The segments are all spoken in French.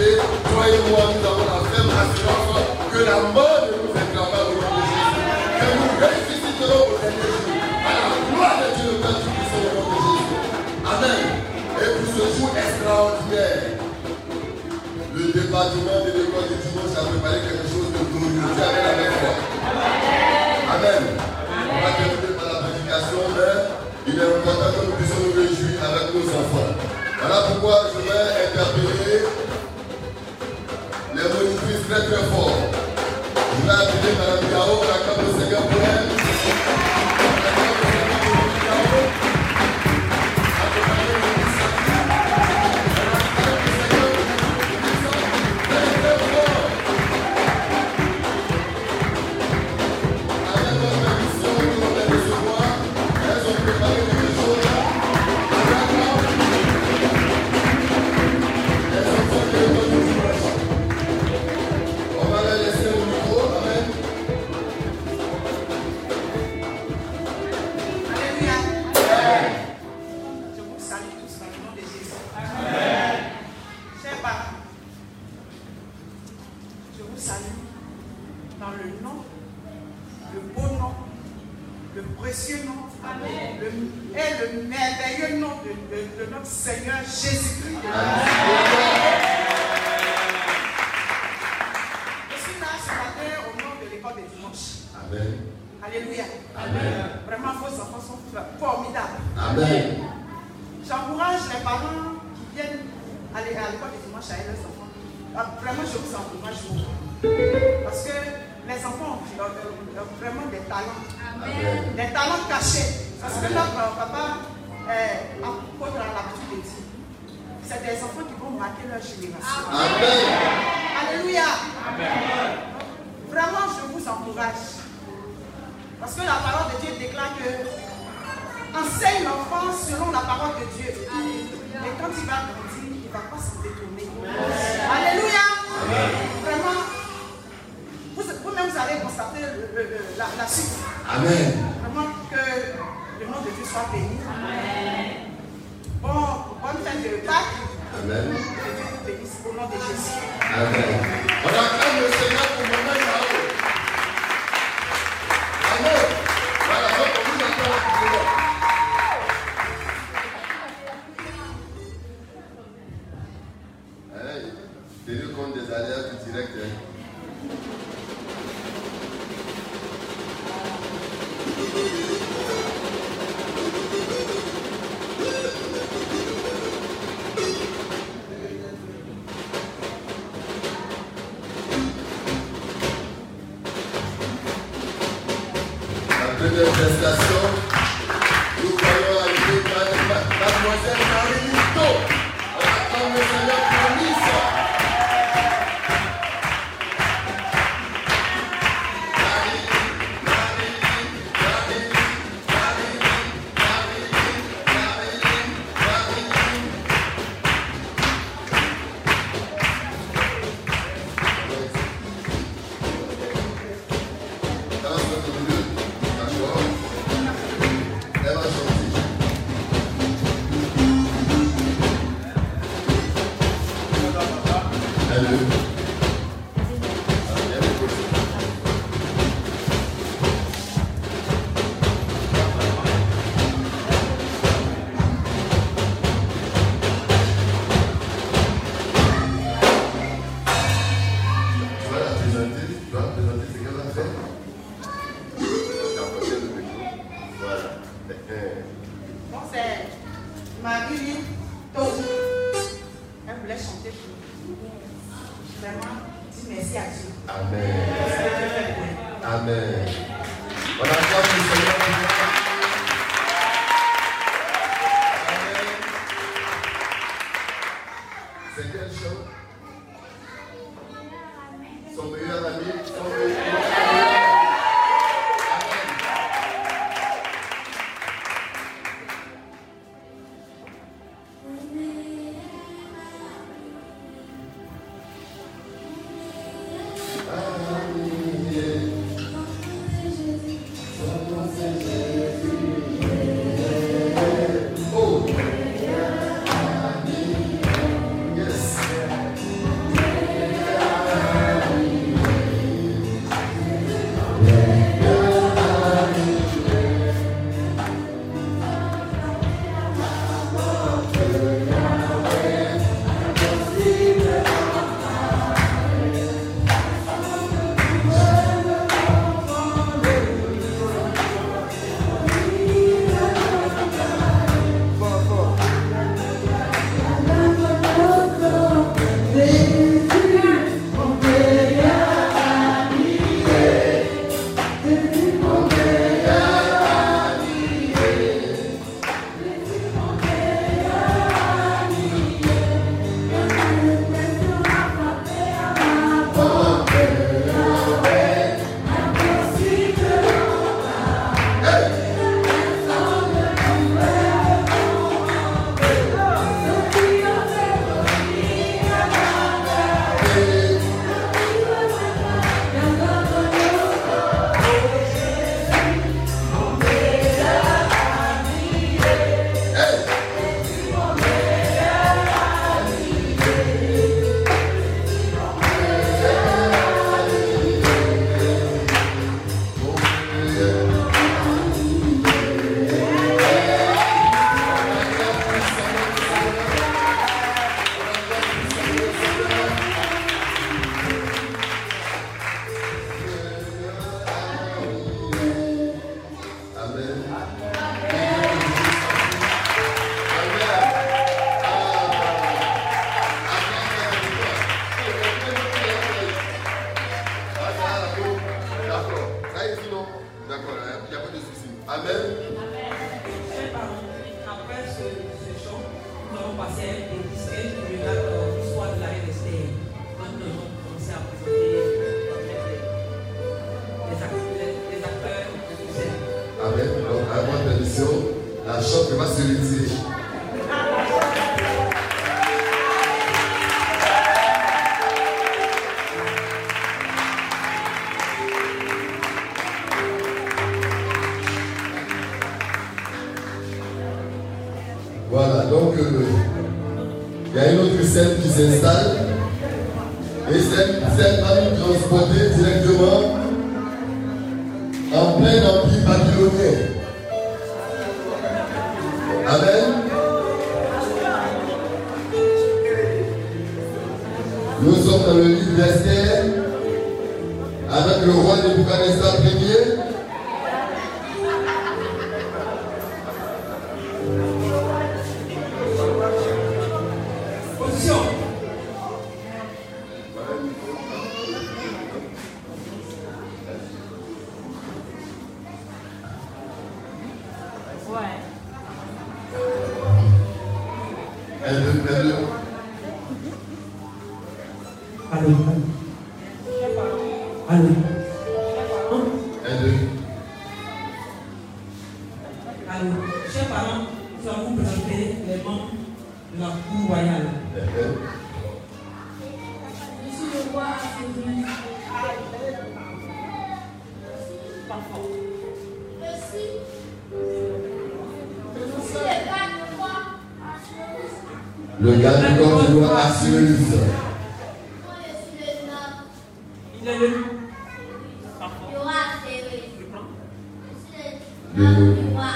arrivé, toi et moi, nous avons la même assurance que la mort ne nous éclatera au nom de Jésus. Que nous ressusciterons au dernier jour, à la gloire de Dieu, le Père Tout-Puissant, au nom de Jésus. Amen. Et pour ce jour extraordinaire, le département de l'école du dimanche a préparé quelque chose de glorieux. avec la même foi. Amen. Obrigado. Good discussing.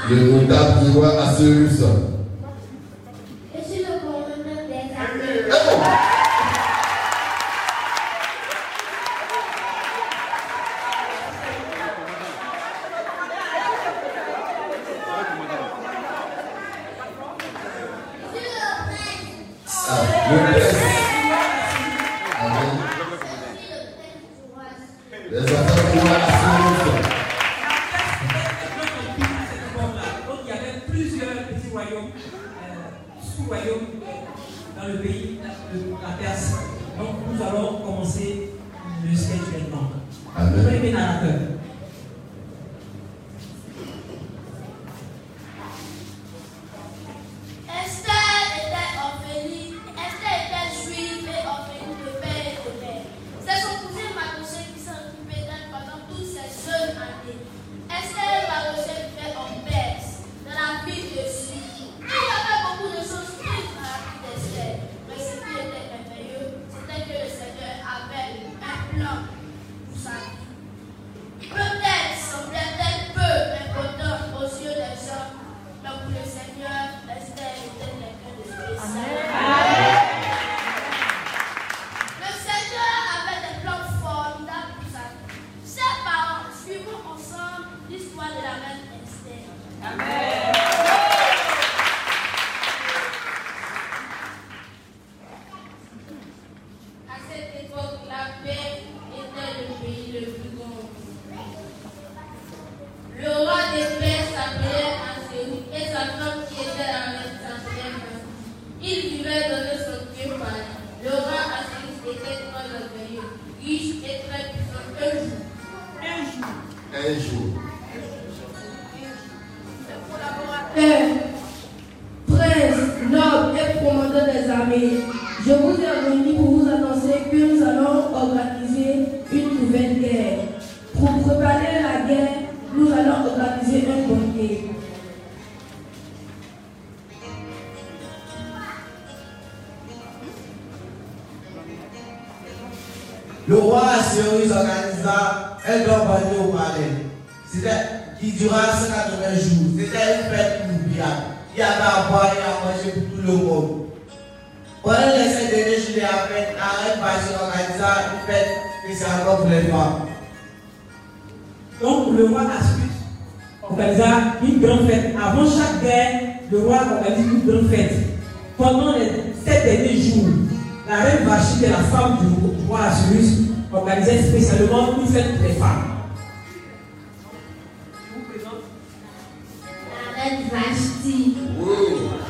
Le, le du roi le notable du roi la reine Vashti. Wow.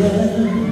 Va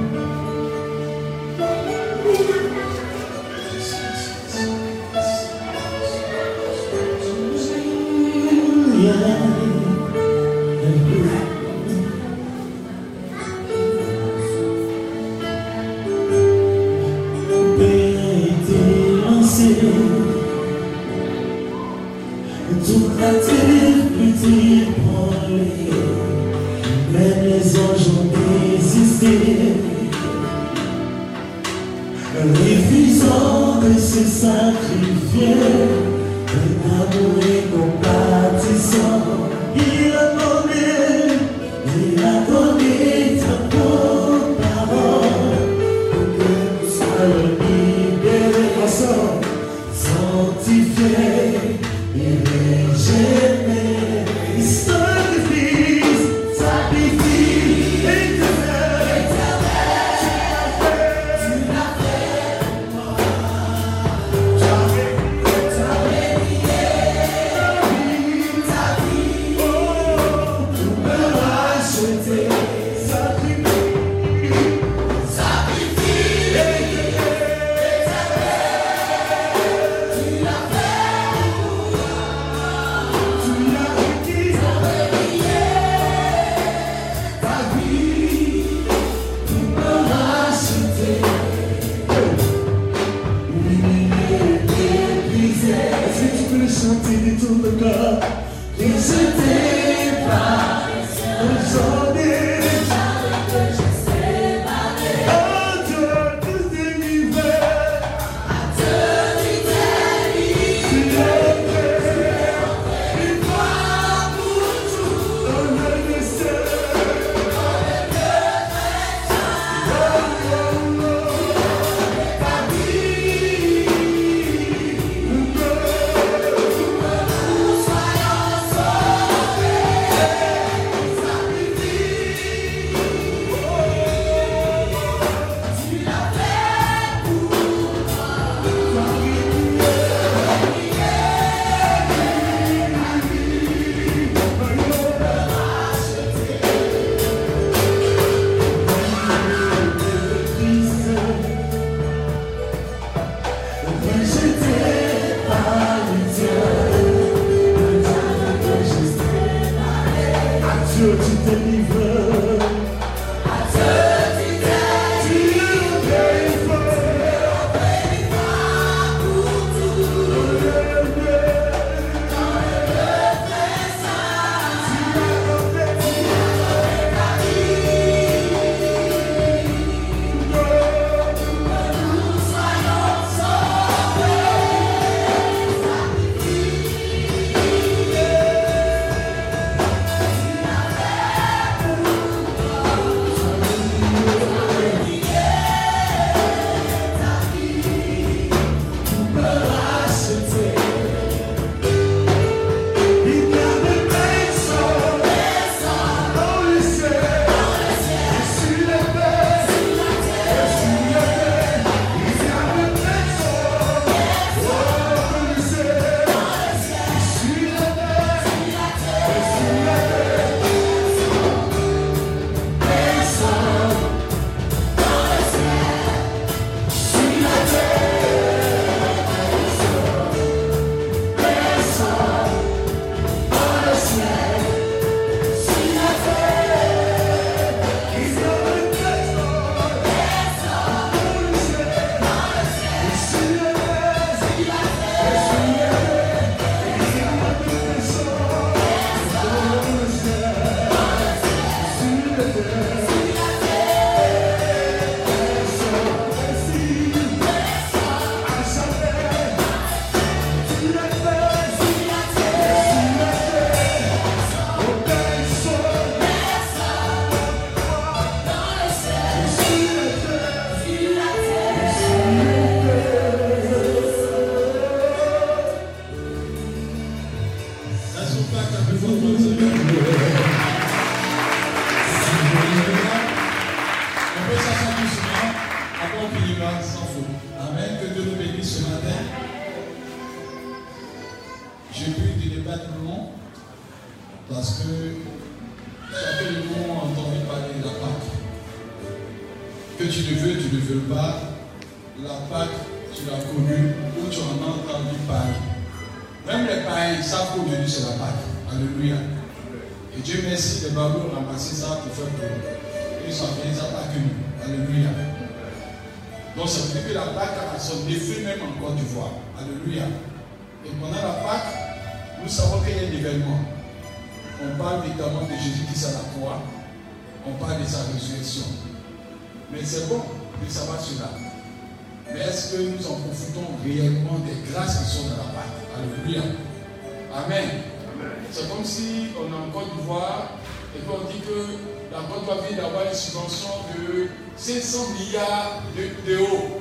d'euros.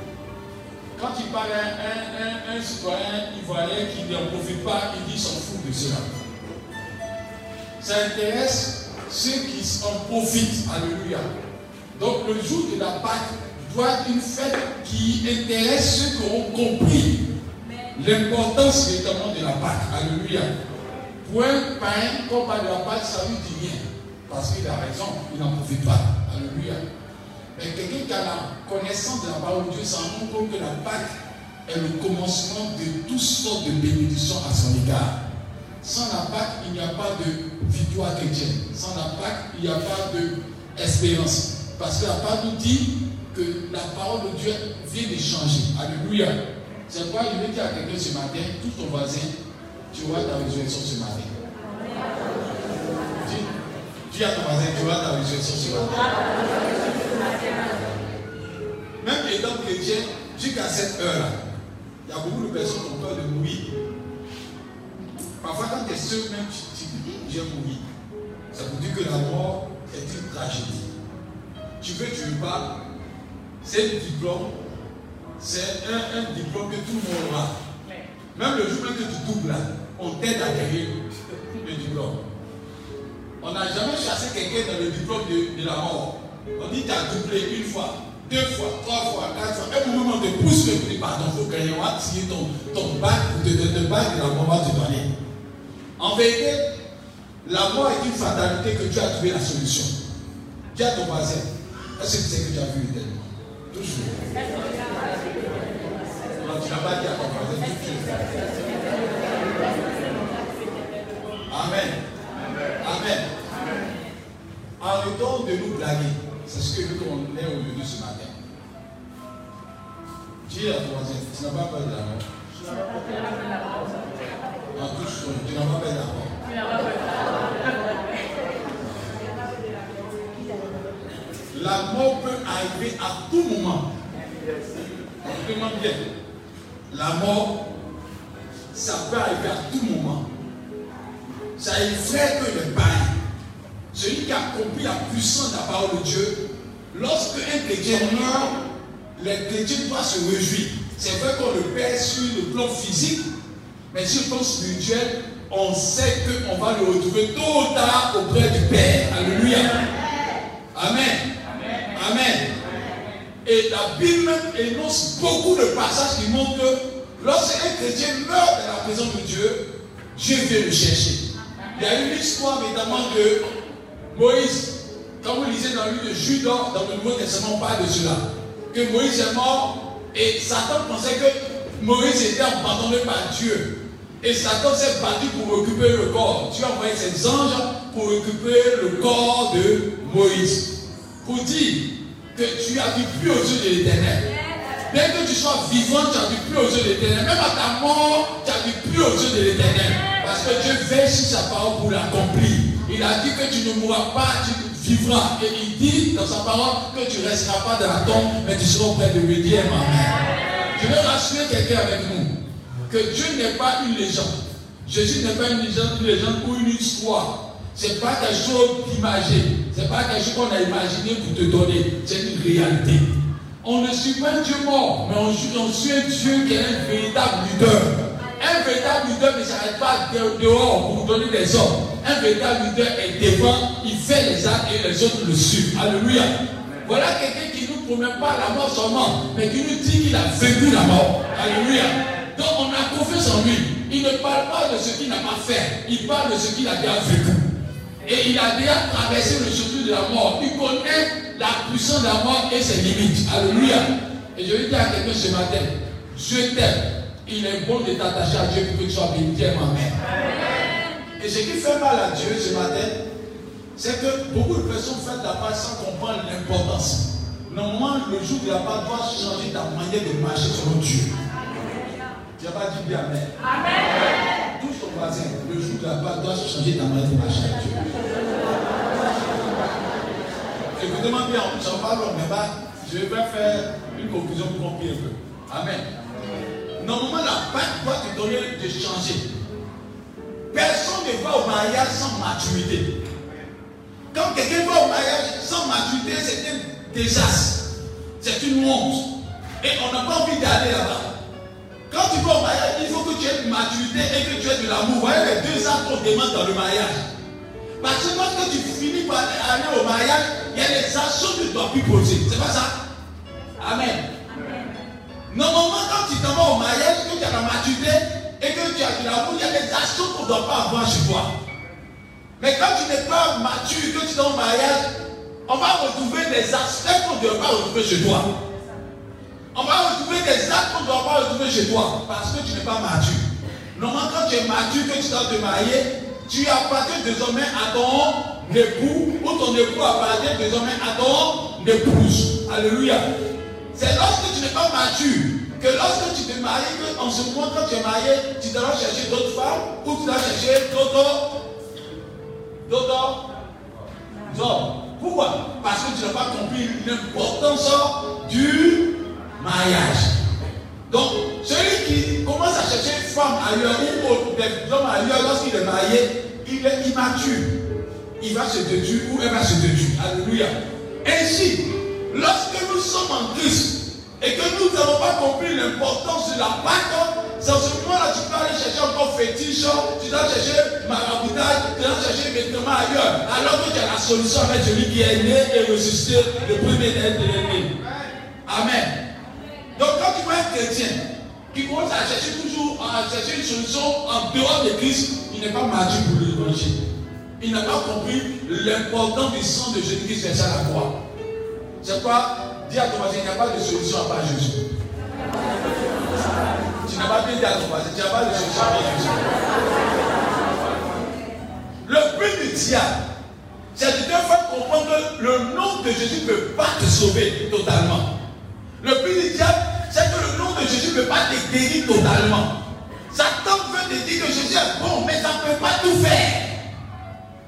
Quand il parle à un, un- citoyen ivoirien qui n'en profite pas, il dit s'en fout de cela. Ça intéresse ceux qui en profitent. Alléluia. Donc le jour de la Pâque doit être une fête qui intéresse ceux qui ont compris l'importance véritablement de la Pâque. Alléluia. Pour un païen, quand on parle de la Pâque, ça lui dit rien. Parce qu'il a raison, il n'en profite pas. Alléluia. Mais quelqu'un qui a la connaissance de la parole de Dieu s'en rend compte que la Pâque est le commencement de toutes sortes de bénédictions à son égard. Sans la Pâque, il n'y a pas de victoire chrétienne. Sans la Pâque, il n'y a pas d'espérance. Parce que la Pâque nous dit que la parole de Dieu vient de changer. Alléluia. C'est pourquoi je vais dire à quelqu'un ce matin, tout ton voisin, tu vois ta résurrection ce matin. Dis, dis à ton voisin, tu vois ta résurrection ce matin. Même étant chrétien, jusqu'à cette heure-là, il y a beaucoup de personnes qui ont peur de mourir. Parfois, quand tu es seul, même tu dis, j'ai mouru. Ça veut dire que la mort est une tragédie. Tu veux, tu veux pas, c'est un diplôme, c'est un, diplôme que tout le monde aura. Même le jour que tu doubles on t'aide à gagner le diplôme. On n'a jamais chassé quelqu'un dans le diplôme de, de la mort. On dit tu as doublé une fois, deux fois, trois fois, quatre fois. Un moment, te pousse le prix, pardon, il faut gagner, on va tirer ton, ton bac, ou te donner bac de la mort, va te donner. En vérité, la mort est une fatalité que Dieu a trouvé la solution. Dis à ton voisin, est-ce que tu sais que tu as vu l'éternel Toujours. Non, tu n'as pas dit à ton voisin, toujours. Amen. Amen. Arrêtons de nous blaguer. C'est ce que qu'on ait aujourd'hui ce matin. Dis à ton voisin, tu n'as pas peur de la mort. En touche ton, tu n'as pas peur de la mort. La mort peut arriver à tout moment. Demande bien. La mort, ça peut arriver à tout moment. Ça effraie que les païens. Celui qui a compris la puissance de la parole de Dieu, lorsque un chrétien meurt, les chrétiens doivent se réjouir. C'est vrai qu'on le perd sur le plan physique, mais sur le plan spirituel, on sait qu'on va le retrouver tôt ou tard auprès du Père. Alléluia. Amen. Amen. Et la Bible même énonce beaucoup de passages qui montrent que lorsqu'un chrétien meurt dans la présence de Dieu, Dieu vient le chercher. Il y a une histoire notamment de Moïse. Quand vous lisez dans le livre de Judas, dans le Nouveau Testament, on parle de cela. Que Moïse est mort et Satan pensait que Moïse était abandonné par Dieu. Et Satan s'est battu pour récupérer le corps. Dieu a envoyé ses anges pour récupérer le corps de Moïse. Pour dire que tu as vu plus aux yeux de l'éternel. Bien que tu sois vivant, tu as vu plus aux yeux de l'éternel. Même à ta mort, tu as vu plus aux yeux de l'éternel. Parce que Dieu veille sur sa parole pour l'accomplir. Il a dit que tu ne mourras pas, tu vivras. Et il dit dans sa parole que tu ne resteras pas dans la tombe, mais tu seras auprès de me dire Amen. Je veux rassurer quelqu'un avec nous que Dieu n'est pas une légende. Jésus n'est pas une légende, une ou une histoire. C'est pas quelque chose d'imagé. C'est pas quelque chose qu'on a imaginé pour te donner. C'est une réalité. On ne suit pas un Dieu mort, mais on on suit un Dieu qui est un véritable leader. Un véritable leader ne s'arrête pas de- dehors pour donner des ordres. Un véritable leader est devant, il fait les actes et les autres le suivent. Alléluia. Voilà quelqu'un qui ne nous promet pas la mort seulement, mais qui nous dit qu'il a vécu la mort. Alléluia. Donc on a confiance en lui. Il ne parle pas de ce qu'il n'a pas fait, il parle de ce qu'il a déjà vécu. Et il a déjà traversé le chemin de la mort. Il connaît la puissance de la mort et ses limites. Alléluia. Et je vais dire à quelqu'un ce matin, Dieu t'aime. Il est bon de t'attacher à Dieu pour que tu sois béni. Amen. Et ce qui fait mal à Dieu ce matin, c'est que beaucoup de personnes font la part sans comprendre l'importance. Normalement, le jour de la part doit changer ta manière de marcher selon Dieu. Tu n'as pas dit bien Amen. Amen. Touche ton voisin. Le jour de la part doit changer ta manière de marcher avec Dieu. Écoutez-moi bien, j'en parle, mais pas, je vais faire une conclusion pour comprendre un peu. Amen. Normalement, la part doit te donner de changer. Personne ne va au mariage sans maturité. Quand quelqu'un va au mariage sans maturité, c'est un désastre. C'est une honte. Et on n'a pas envie d'aller là-bas. Quand tu vas au mariage, il faut que tu aies de maturité et que tu aies de l'amour. Voyez les deux actes qu'on demande dans le mariage. Parce que lorsque tu finis par aller au mariage, il y a des actions que tu dois plus poser. C'est pas ça Amen. Normalement, quand tu t'en vas au mariage, que tu as la maturité et que tu as de l'amour, il y a des actions qu'on ne doit pas avoir chez toi. Mais quand tu n'es pas mature, que tu es au mariage, on va retrouver des aspects qu'on ne doit pas retrouver chez toi. On va retrouver des actes qu'on ne doit pas retrouver chez toi parce que tu n'es pas mature. Normalement, quand tu es mature, que tu dois te marier, tu appartiens désormais à ton époux ou ton époux appartient désormais à ton épouse. Alléluia. C'est lorsque tu n'es pas mature que lorsque tu te maries, en ce moment, quand tu es marié, tu dois chercher d'autres femmes ou tu dois chercher d'autres d'autres hommes. Pourquoi? Parce que tu n'as pas compris l'importance du mariage. Donc, celui qui commence à chercher une femme ailleurs ou des hommes ailleurs lorsqu'il est marié, il est immature. Il va se détruire ou elle va se détruire. Alléluia. Ainsi, lorsque nous sommes en Christ et que nous n'avons pas compris l'importance de la Pâque, c'est en ce moment-là tu peux aller chercher encore fétiche, tu dois chercher maraboutage, tu dois chercher vêtements ailleurs, alors que tu as la solution avec celui qui est né et ressuscité le premier d'être né. Amen. Donc quand tu vois un chrétien qui commence à chercher toujours, à chercher une solution en dehors de Christ, il n'est pas mature pour l'évangile. Il n'a pas compris l'importance du sang de Jésus-Christ versé à la croix. C'est quoi? Dis à ton voisin, il n'y a pas de solution à part Jésus. Tu n'as pas bien dit à ton voisin, tu n'as pas de solution à part Jésus. Le but du diable, c'est de te faire comprendre que le nom de Jésus ne peut pas te sauver totalement. Le but du diable, c'est que le nom de Jésus ne peut pas te guérir totalement. Satan veut te dire que Jésus est bon, mais ça ne peut pas tout faire.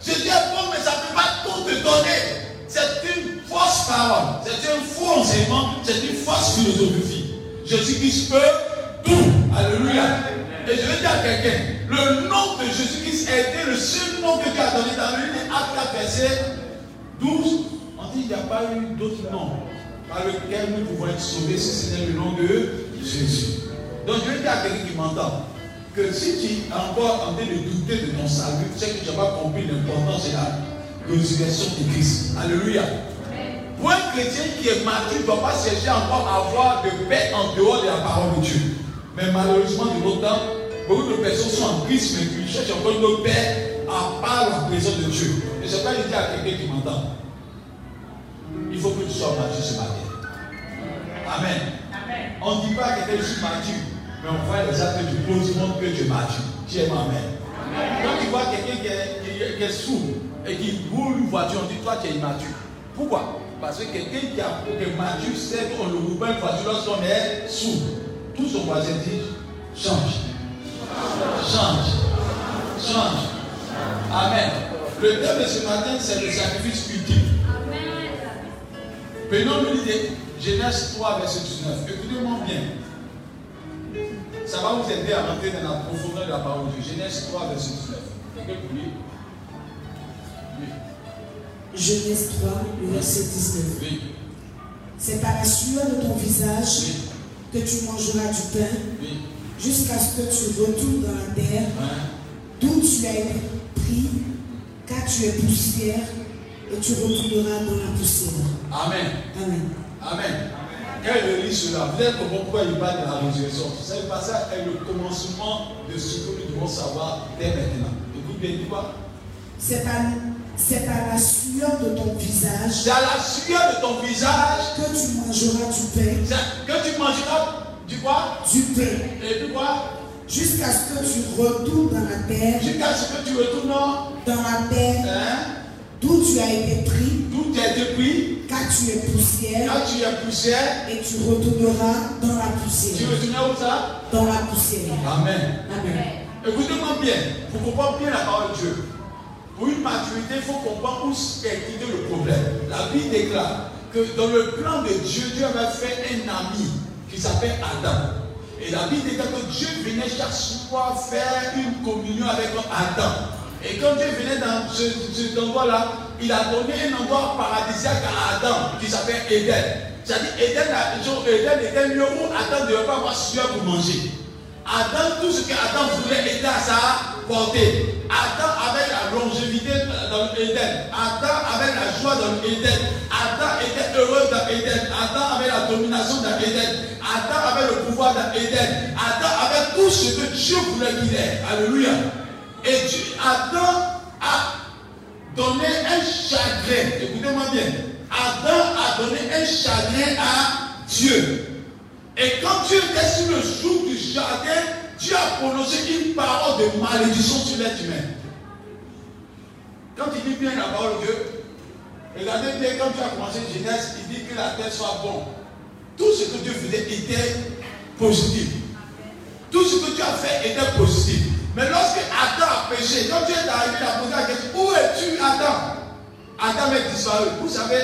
Jésus est bon, mais ça ne peut pas tout te donner. C'est une fausse parole, c'est un faux enseignement, c'est une fausse philosophie. Jésus-Christ peut tout. Alléluia. Et je vais dire à quelqu'un, le nom de Jésus-Christ a été le seul nom que Dieu a donné dans le Acte 4, verset 12. On dit qu'il n'y a pas eu d'autre nom par lequel nous pouvons être sauvés si ce n'est le nom de Jésus. Donc je vais dire à quelqu'un qui m'entend que si tu es encore en train de douter de ton salut, c'est que tu n'as pas compris l'importance de la résurrection de Christ. Alléluia. Pour un chrétien qui est mature, ne doit pas chercher encore à avoir de paix en dehors de la parole de Dieu. Mais malheureusement, de notre temps, beaucoup de personnes sont en Christ, mais qui cherchent encore une paix à part la présence de Dieu. Et c'est pas dire à quelqu'un qui m'entend. Il faut que tu sois mature ce matin. Amen. On ne dit pas à quelqu'un je suis mature, mais on voit les actes du pose montre que tu es mature. Tu es Amen. Quand tu vois quelqu'un qui est sourd et qui roule une voiture, on dit toi tu es immature. Pourquoi? Parce que quelqu'un qui, a- est mature sait qu'on roule pas une voiture lorsqu'on est sourd. Tout son voisin dit change. Change. Change. Amen. Le thème de ce matin, c'est le sacrifice ultime. Prenons le livre de Genèse 3, verset 19. Écoutez-moi bien. Ça va vous aider à rentrer dans la profondeur de la parole de Dieu. Genèse 3, verset 19. Quelqu'un pour Oui. Genèse 3, le verset 19. Oui. C'est par la sueur de ton visage Oui. que tu mangeras du pain Oui. jusqu'à ce que tu retournes dans la terre d'où tu as été pris, car tu es poussière et tu retourneras dans la poussière. Amen. Amen. Amen. Quand il lit cela, vous allez comprendre pourquoi il parle de la résurrection. Ce passage est le commencement de ce que nous devons savoir dès maintenant. Écoute bien, dit quoi? C'est par, c'est par la sueur de ton visage C'est à la sueur de ton visage que tu mangeras du pain, que tu mangeras du quoi? Du pain, Et puis quoi? Jusqu'à ce que tu retournes dans la terre, Jusqu'à ce que tu retournes hein, dans la terre. D'où tu as été pris, d'où tu as été pris, car tu es poussière. Quand tu es poussière, et tu retourneras dans la tu poussière. retournes où ça? Dans la poussière. Amen. Amen. Écoutez-moi bien, pour comprendre bien la parole de Dieu. Pour une maturité, il faut comprendre où est le problème. La Bible déclare que dans le plan de Dieu, Dieu avait fait un ami qui s'appelle Adam. Et la Bible déclare que Dieu venait chaque soir faire une communion avec Adam. Et quand Dieu venait dans ce, cet endroit-là, il a donné un endroit paradisiaque à Adam qui s'appelle Éden. C'est-à-dire, Éden, Éden était un lieu où Adam ne devait pas avoir sueur pour manger. Adam, tout ce que Adam voulait était à sa portée. Adam avait la longévité dans l'Éden. Adam avait la joie dans l'Éden. Adam était heureux dans l'Éden. Adam avait la domination dans l'Éden. Adam avait le pouvoir dans l'Éden. Adam avait tout ce que Dieu voulait qu'il ait. Alléluia. Et Dieu- Adam a donné un chagrin. Écoutez-moi bien. Adam a donné un chagrin à Dieu. Et quand Dieu était sur le jour du jardin, Dieu a prononcé une parole de malédiction sur l'être humain. Quand il dit bien la parole de Dieu, regardez bien quand Dieu a commencé Genèse, il dit que la terre soit bonne. Tout ce que Dieu faisait était positif. Tout ce que Dieu a fait était positif. Mais lorsque Adam a péché, quand Dieu est arrivé, il a posé la question, où es-tu Adam? Adam est disparu. Vous savez,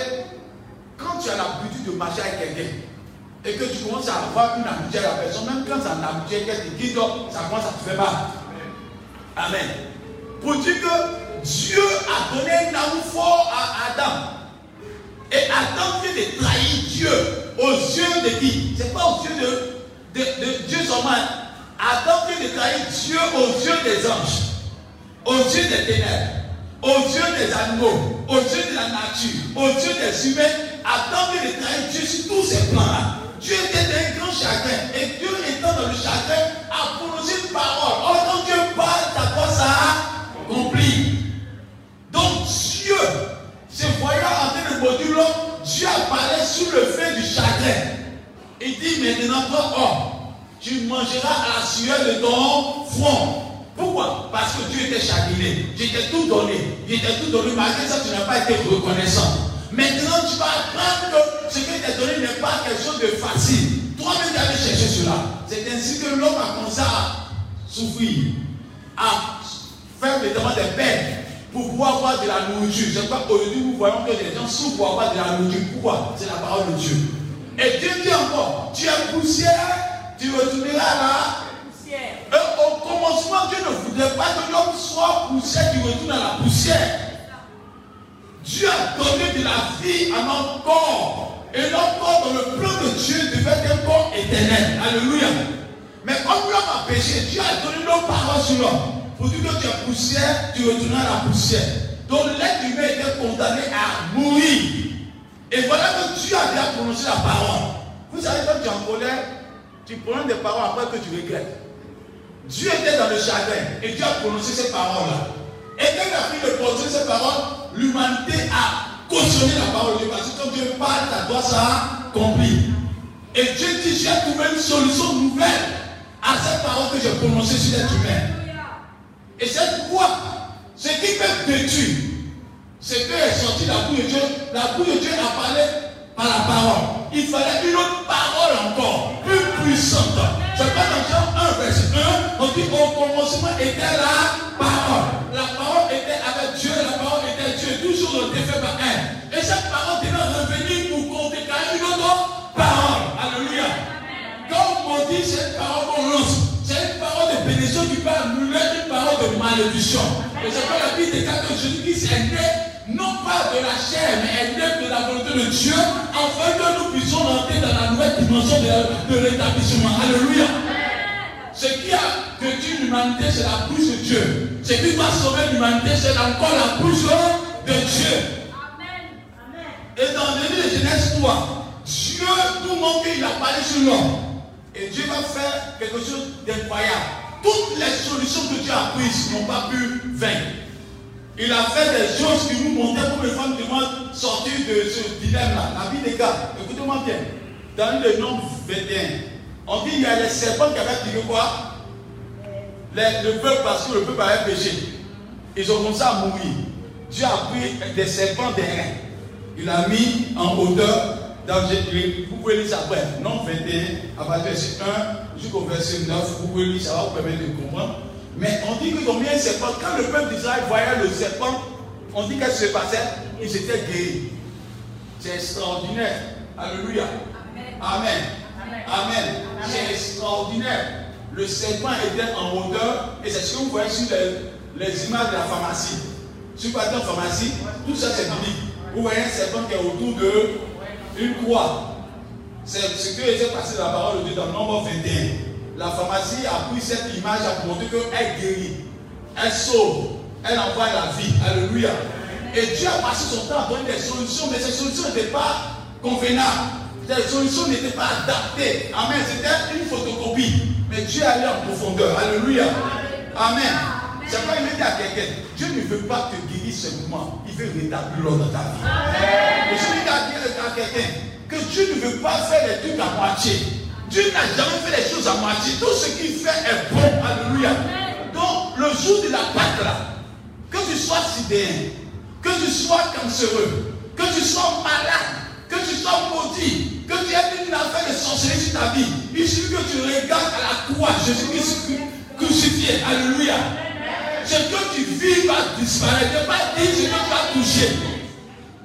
quand tu as l'habitude de marcher avec quelqu'un, et que tu commences à avoir une amitié à la personne, même quand c'est une amitié qu'elle te quitte, ça commence à te faire mal. Amen. Pour dire que Dieu a donné un amour fort à Adam. Et Adam vient de trahir Dieu aux yeux de qui? C'est pas aux yeux de, de, de Dieu seulement. Adam vient de trahir Dieu aux yeux des anges, aux yeux des ténèbres, aux yeux des animaux, aux yeux de la nature, aux yeux des humains. Adam vient de trahir Dieu sur tous ces plans-là. Dieu était dans un grand chagrin. Et Dieu étant dans le chagrin, a prononcé une parole. Or, quand Dieu parle, quoi ça accompli. Donc Dieu, se voyant en train de maudire l'homme, Dieu a parlé sur le fait du chagrin. Il dit maintenant, toi, homme, tu mangeras à la sueur de ton front. Pourquoi? Parce que Dieu était chagriné. J'étais tout donné. Il était tout donné. Malgré ça, tu n'as pas été reconnaissant. Maintenant, tu vas apprendre que ce que tu as donné n'est pas quelque chose de facile. Toi-même, tu avais cherché cela. C'est ainsi que l'homme a commencé à souffrir, à faire des peines pour pouvoir avoir de la nourriture. C'est pourquoi aujourd'hui nous voyons que les gens souffrent pour avoir de la nourriture. Pourquoi? C'est la parole de Dieu. Et Dieu dit encore, tu es poussière, tu retourneras là. Et au commencement, Dieu ne voulait pas que l'homme soit poussière, qui retourne à la poussière. Dieu a donné de la vie à notre corps. Et notre corps, dans le plan de Dieu, devait être un corps éternel. Alléluia. Mais comme l'homme a péché, Dieu a donné nos paroles sur l'homme. Pour dire que tu es poussière, tu retourneras à la poussière. Donc l'être humain était condamné à mourir. Et voilà que Dieu a bien prononcé la parole. Vous savez, quand tu es en colère, tu prends des paroles après que tu regrettes. Dieu était dans le chagrin et Dieu a prononcé ces paroles-là. Et quand il a pris de prononcer ces paroles, l'humanité a cautionné la parole de Dieu. Parce que quand Dieu parle, ça doit s'accomplir. Et Dieu dit, j'ai trouvé une solution nouvelle à cette parole que j'ai prononcée sur l'être humain. Et c'est pourquoi ce qui peut détruire, c'est que est sorti la bouche de Dieu. La bouche de Dieu a parlé par la parole. Il fallait une autre parole encore, plus puissante. C'est pas dans Jean 1, verset 1, on dit au commencement était la parole. La parole était avec Dieu, la parole était Dieu. Toujours on était par elle. Et cette parole devait revenir pour qu'on déclare une autre parole. Alléluia. Donc on dit cette parole qu'on lance, c'est une parole de bénédiction qui va annuler une parole de malédiction. Et c'est pas la Bible déclare que Jésus-Christ est né, non pas de la chair, mais est de la volonté de Dieu, afin que nous puissions rentrer dans la nouvelle dimension de, de l'établissement. Alléluia. Ce qui a détruit l'humanité, c'est la bouche de Dieu. Ce qui va sauver l'humanité, c'est encore la bouche de Dieu. Et dans le livre de Genèse 3, Dieu nous montre qu'il a parlé sur l'homme. Et Dieu va faire quelque chose d'incroyable. Toutes les solutions que Dieu a prises n'ont pas pu vaincre. Il a fait des choses qui nous montraient comme les femmes demandent sortir de ce dilemme-là. La vie des gars, écoutez-moi bien. Dans le nombre 21, on dit qu'il y a les serpents qui avaient tiré quoi? Le peuple, parce que le peuple avait péché. Ils ont commencé à mourir. Dieu a pris des serpents d'airain. Il a mis en hauteur. Dans, vous pouvez lire ça après. Non 21, à partir verset 1 jusqu'au verset 9. Vous pouvez lire ça, va vous permettre de comprendre. Mais on dit qu'ils ont mis un serpent. Quand le peuple d'Israël voyait le serpent, on dit qu'est-ce qui se passait? Ils étaient guéris. C'est extraordinaire. Alléluia. Amen. Amen. C'est extraordinaire. Le serpent était en hauteur et c'est ce que vous voyez sur les, les images de la pharmacie. Si vous partez en pharmacie, tout ça c'est biblique. Vous voyez un serpent qui est autour de une croix. C'est ce qui était passé dans la parole de Dieu dans le nombre 21. La pharmacie a pris cette image pour montrer qu'elle guérit, elle sauve, elle envoie la vie. Alléluia. Et Dieu a passé son temps à donner des solutions, mais ces solutions n'étaient pas convenables. Ces solutions n'étaient pas adaptées. Amen. C'était une photocopie. Mais Dieu allait en profondeur. Alléluia. Amen. C'est pas il dit à quelqu'un, Dieu ne veut pas te guérir seulement, il veut rétablir l'ordre dans ta vie. Et je dis à à quelqu'un que Dieu ne veut pas faire les trucs à moitié. Dieu n'a jamais fait les choses à moitié. Tout ce qu'il fait est bon. Alléluia. Donc, le jour de la Pâque là, que tu sois sidéen, que tu sois cancéreux, que tu sois malade, que tu sois maudit, que tu aies une affaire de sorcellerie sur ta vie, il suffit que tu regardes à la croix Jésus-Christ crucifié. Alléluia. Ce que tu vis va disparaître. Ne pas dire ce que tu as touché.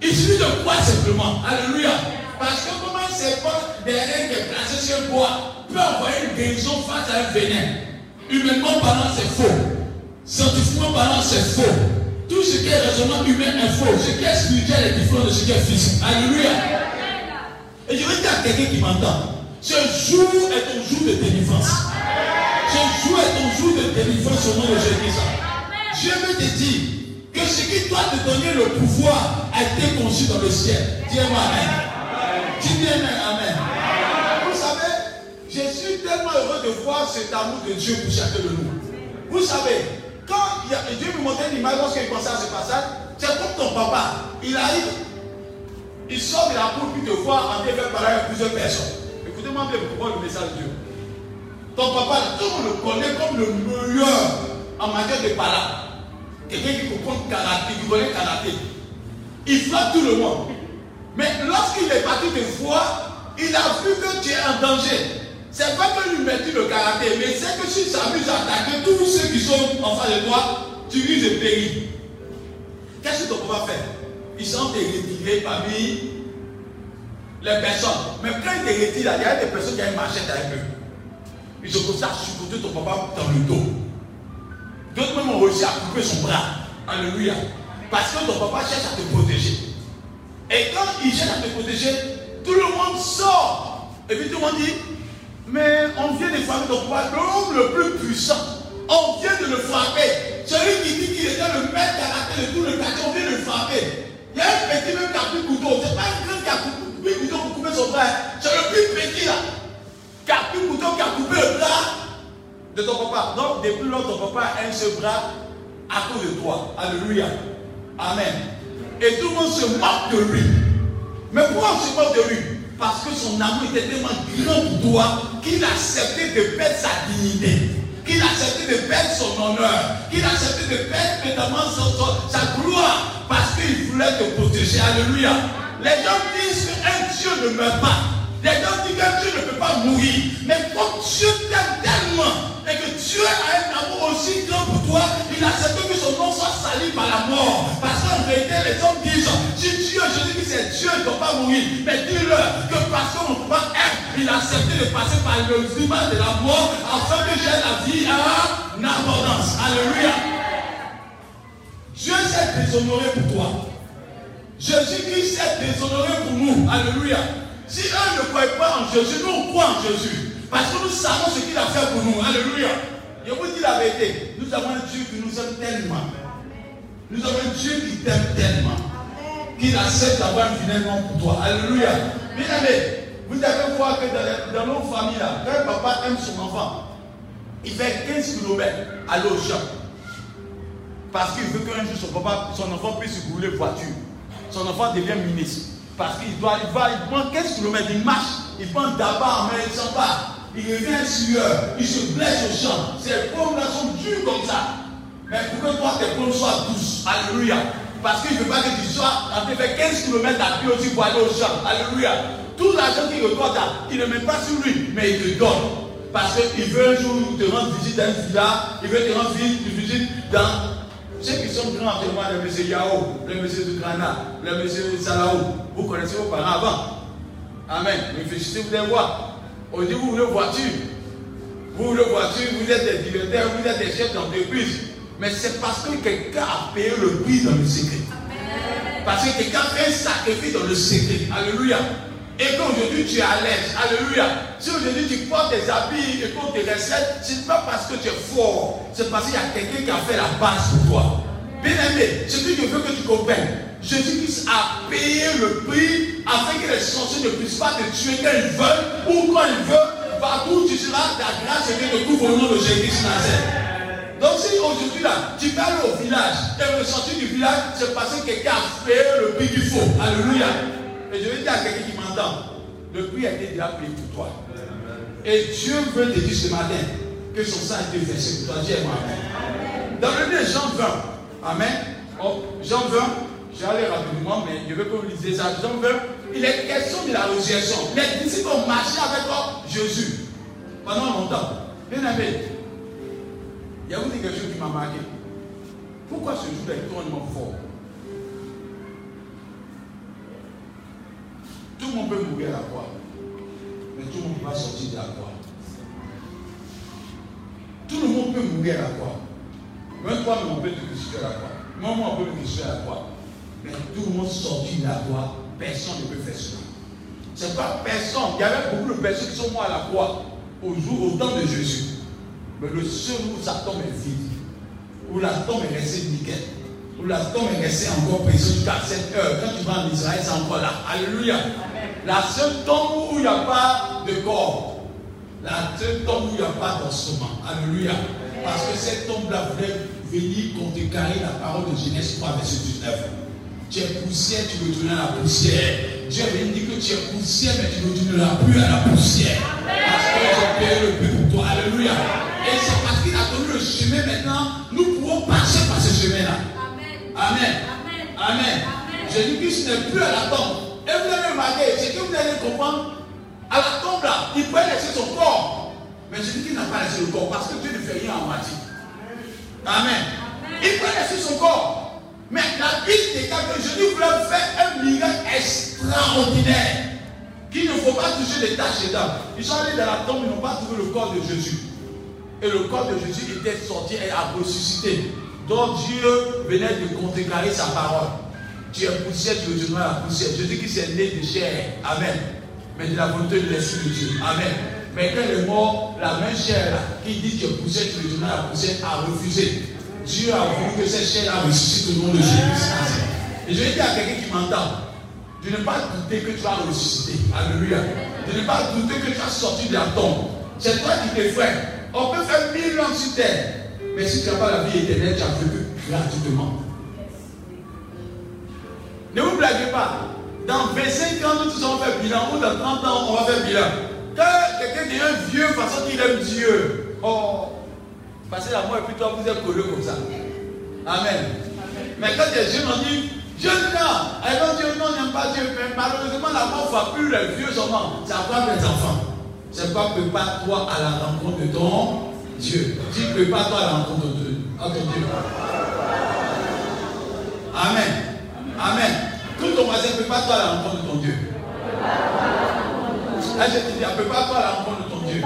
Il suffit de croire simplement. Alléluia. Parce que comment un serpent derrière qui est placé sur bois peut envoyer une guérison face à un vénin. Humainement parlant, c'est faux. Scientifiquement parlant, c'est faux. Tout ce qui est raisonnement humain est faux. Ce qui est spirituel est différent de ce qui est physique. Alléluia. Et je veux dire à quelqu'un qui m'entend, ce jour est ton jour de délivrance. Ce jour est ton jour de délivrance au nom de Jésus-Christ. Dieu veut te dire que ce qui doit te donner le pouvoir a été conçu dans le ciel. Dis-moi Amen. Amen. Amen. Vous savez, je suis tellement heureux de voir cet amour de Dieu pour chacun de nous. Vous savez, quand Dieu me montrait une image lorsqu'il pensait à ce passage, c'est comme ton papa. Il arrive, il sort de la cour puis te voit en train de faire avec plusieurs personnes. Écoutez-moi bien pour le message de Dieu. Ton papa, tout le monde le connaît comme le meilleur en matière de parole. Quelqu'un qui comprend karaté, qui connaît karaté. Il flatte tout le monde. Mais lorsqu'il est parti te voir, il a vu que tu es en danger. C'est pas que lui mettit le karaté, mais c'est que s'il s'amuse à attaquer tous ceux qui sont en face de toi, tu risques de périr. Qu'est-ce que ton papa fait? Il s'en te retiré parmi les personnes. Mais quand il te retire, là, il y a des personnes qui ont une machette avec eux. Ils ont commencé à supporter ton papa dans le dos. D'autres même ont réussi à couper son bras. Alléluia. Parce que ton papa cherche à te protéger. Et quand il cherche à te protéger, tout le monde sort. Et puis tout le monde dit, mais on vient de frapper ton papa, l'homme le plus puissant. On vient de le frapper. Celui qui dit qu'il était le maître karaté de tout le quartier, on vient de le frapper. Il y a un petit même qui a pris couteau. C'est pas un grand qui a coupé le couteau pour couper son bras. C'est le plus petit là. Qui a pris couteau, qui a coupé le bras de ton papa. Donc, depuis lors, ton papa a un bras à cause de toi. Alléluia. Amen. Et tout le monde se moque de lui. Mais pourquoi on se moque de lui? Parce que son amour était tellement grand pour toi qu'il a accepté de perdre sa dignité. Qu'il a accepté de perdre son honneur. Qu'il a accepté de perdre notamment sa gloire. Parce qu'il voulait te protéger. Alléluia. Les gens disent qu'un Dieu ne meurt pas. Les gens disent même Dieu ne peut pas mourir. Mais comme Dieu t'aime tellement et que Dieu a un amour aussi grand pour toi, il accepte que son nom soit par la mort. Parce qu'en vérité, les hommes disent, si Dieu, je dis que c'est Dieu, doit pas mourir. Mais dis-leur que parce qu'on pas aime, il a accepté de passer par le tribunal de la mort afin que j'ai la vie en abondance. Alléluia. Dieu s'est déshonoré pour toi. Jésus-Christ s'est déshonoré pour nous. Alléluia. Si eux ne croient pas en Jésus, nous on croit en Jésus. Parce que nous savons ce qu'il a fait pour nous. Alléluia. Je vous dis la vérité. Nous avons un Dieu qui nous aime tellement. Nous avons un Dieu qui t'aime tellement. Qu'il accepte d'avoir un finalement pour toi. Alléluia. Bien aimé, vous allez voir que dans, nos familles, là, quand un papa aime son enfant, il fait 15 km à l'eau champ. Parce qu'il veut qu'un jour son, papa, son enfant puisse rouler voiture. Son enfant devient ministre. Parce qu'il doit, il va, il prend 15 km, il marche, il prend d'abord en main, il s'en va. Il revient sueur, il se blesse au champ. Ses paumes là sont dures comme ça. Mais pour que toi tes paumes soient douces. Alléluia. Parce qu'il ne veut pas que tu sois en train de faire 15 km à pied aussi pour aller au champ. Alléluia. Tout l'argent qu'il là, il ne met pas sur lui, mais il te donne. Parce qu'il veut un jour te rendre visite dans un village, il veut te rendre visite dans ceux qui sont grands témoins, le monsieur Yao, le monsieur Zukrana, le monsieur Salaou, vous connaissez vos parents avant. Amen. Réfléchissez, vous allez voir. On dit, vous voulez voiture. Vous voulez voiture, vous êtes des directeurs, vous êtes des chefs d'entreprise. Mais c'est parce que quelqu'un a payé le prix dans le secret. Parce que quelqu'un fait un sacrifice dans le secret. Alléluia. Et qu'aujourd'hui tu es à l'aise. Alléluia. Si aujourd'hui tu portes des habits et qu'on te recette, ce n'est pas parce que tu es fort. C'est parce qu'il y a quelqu'un qui a fait la base pour toi. Bien aimé, ce que je veux que tu comprennes. Jésus-Christ a payé le prix afin que les sorciers ne puissent pas te tuer quand ils veulent ou quand ils veulent. Partout où tu seras, ta grâce et te couvre au nom de Jésus-Christ Nazareth. Donc si aujourd'hui là, tu vas aller au village et le sortir du village, c'est parce que quelqu'un a payé le prix qu'il faut. Alléluia. Et je vais dire à quelqu'un qui m'entend, le prix a été déjà payé pour toi. Et Dieu veut te dire ce matin que son sang a été versé pour toi. Moi Amen. Dans le livre de Jean 20, Amen. Oh, Jean 20, j'allais rapidement, mais je veux que vous lisiez ça. Jean 20, il est question de la résurrection. Les disciples ont marché avec Jésus pendant longtemps. Bien aimé, il y a dit quelque chose qui m'a marqué. Pourquoi ce jour est tellement fort Tout le monde peut mourir à la croix. Mais tout le monde peut pas sortir de la croix. Tout le monde peut mourir à la croix. Même toi, on peut te crucifier à la croix. Même moi, on peut me crucifier à la croix. Mais tout le monde sortit de la croix. Personne ne peut faire cela. C'est pas personne. Il y avait beaucoup de personnes qui sont mortes à la croix au jour, au temps de Jésus. Mais le seul où sa tombe est vide, où la tombe est restée nickel, où la tombe est restée encore précieuse jusqu'à cette heure. Quand tu vas en Israël, c'est encore là. Alléluia. La seule tombe où il n'y a pas de corps. La seule tombe où il n'y a pas d'ossements. Alléluia. Parce que cette tombe-là voulait venir contrecarrer la parole de Genèse 3, verset 19. Tu es poussière, tu retournes à la poussière. Dieu avait dit que tu es poussière, mais tu ne retourneras plus à la poussière. Parce que j'ai payé le prix pour toi. Alléluia. Et c'est parce qu'il a donné le chemin maintenant, nous pouvons passer par ce chemin-là. Amen. Amen. Jésus-Christ n'est plus à la tombe. Et vous allez remarquer, c'est que vous allez comprendre, à la tombe là, il pouvait laisser son corps. Mais Jésus-Christ n'a pas laissé le corps parce que Dieu ne fait rien en moitié. Amen. Il peut laisser son corps. Mais la Bible déclare que Jésus voulait faire un miracle extraordinaire. Qu'il ne faut pas toucher les tâches d'âme. Ils sont allés dans la tombe, ils n'ont pas trouvé le corps de Jésus. Et le corps de Jésus était sorti et a ressuscité. Donc Dieu venait de contrecarrer sa parole. Tu es poussière, tu retourneras la poussière. Jésus qui s'est né de chair. Amen. Mais de la volonté de l'Esprit de Dieu. Amen. Mais quand est mort, la même chair là, qui dit tu es poussière, tu retourneras la poussière, a refusé. Dieu a voulu que cette chair a ressuscité au nom de Jésus. Et je vais dire à quelqu'un qui m'entend, de ne pas douter que tu vas ressusciter. Alléluia. De ne pas douter que tu vas sortir de la tombe. C'est toi qui t'effraie. On peut faire mille ans sur terre. Mais si tu n'as pas la vie éternelle, tu as vécu gratuitement. Ne vous blaguez pas. Dans 25 ans, nous tous allons faire bilan. Ou dans 30 ans, on va faire bilan. Quand quelqu'un devient vieux, façon qu'il aime Dieu. Oh, passez la mort et puis toi, vous êtes collé comme ça. Amen. Mais quand tu es jeune, on dit, Jeunes gens, alors Dieu non, n'aime pas Dieu, mais malheureusement, la mort va plus les vieux hommes, ça va les enfants. C'est pas prépare-toi à la rencontre de ton Dieu. Dis prépare-toi à la rencontre de Dieu. Ton Dieu. Amen. Amen. Tout ton voisin, prépare-toi à la rencontre de ton Dieu. Là, je te dis, prépare-toi à la rencontre de ton Dieu.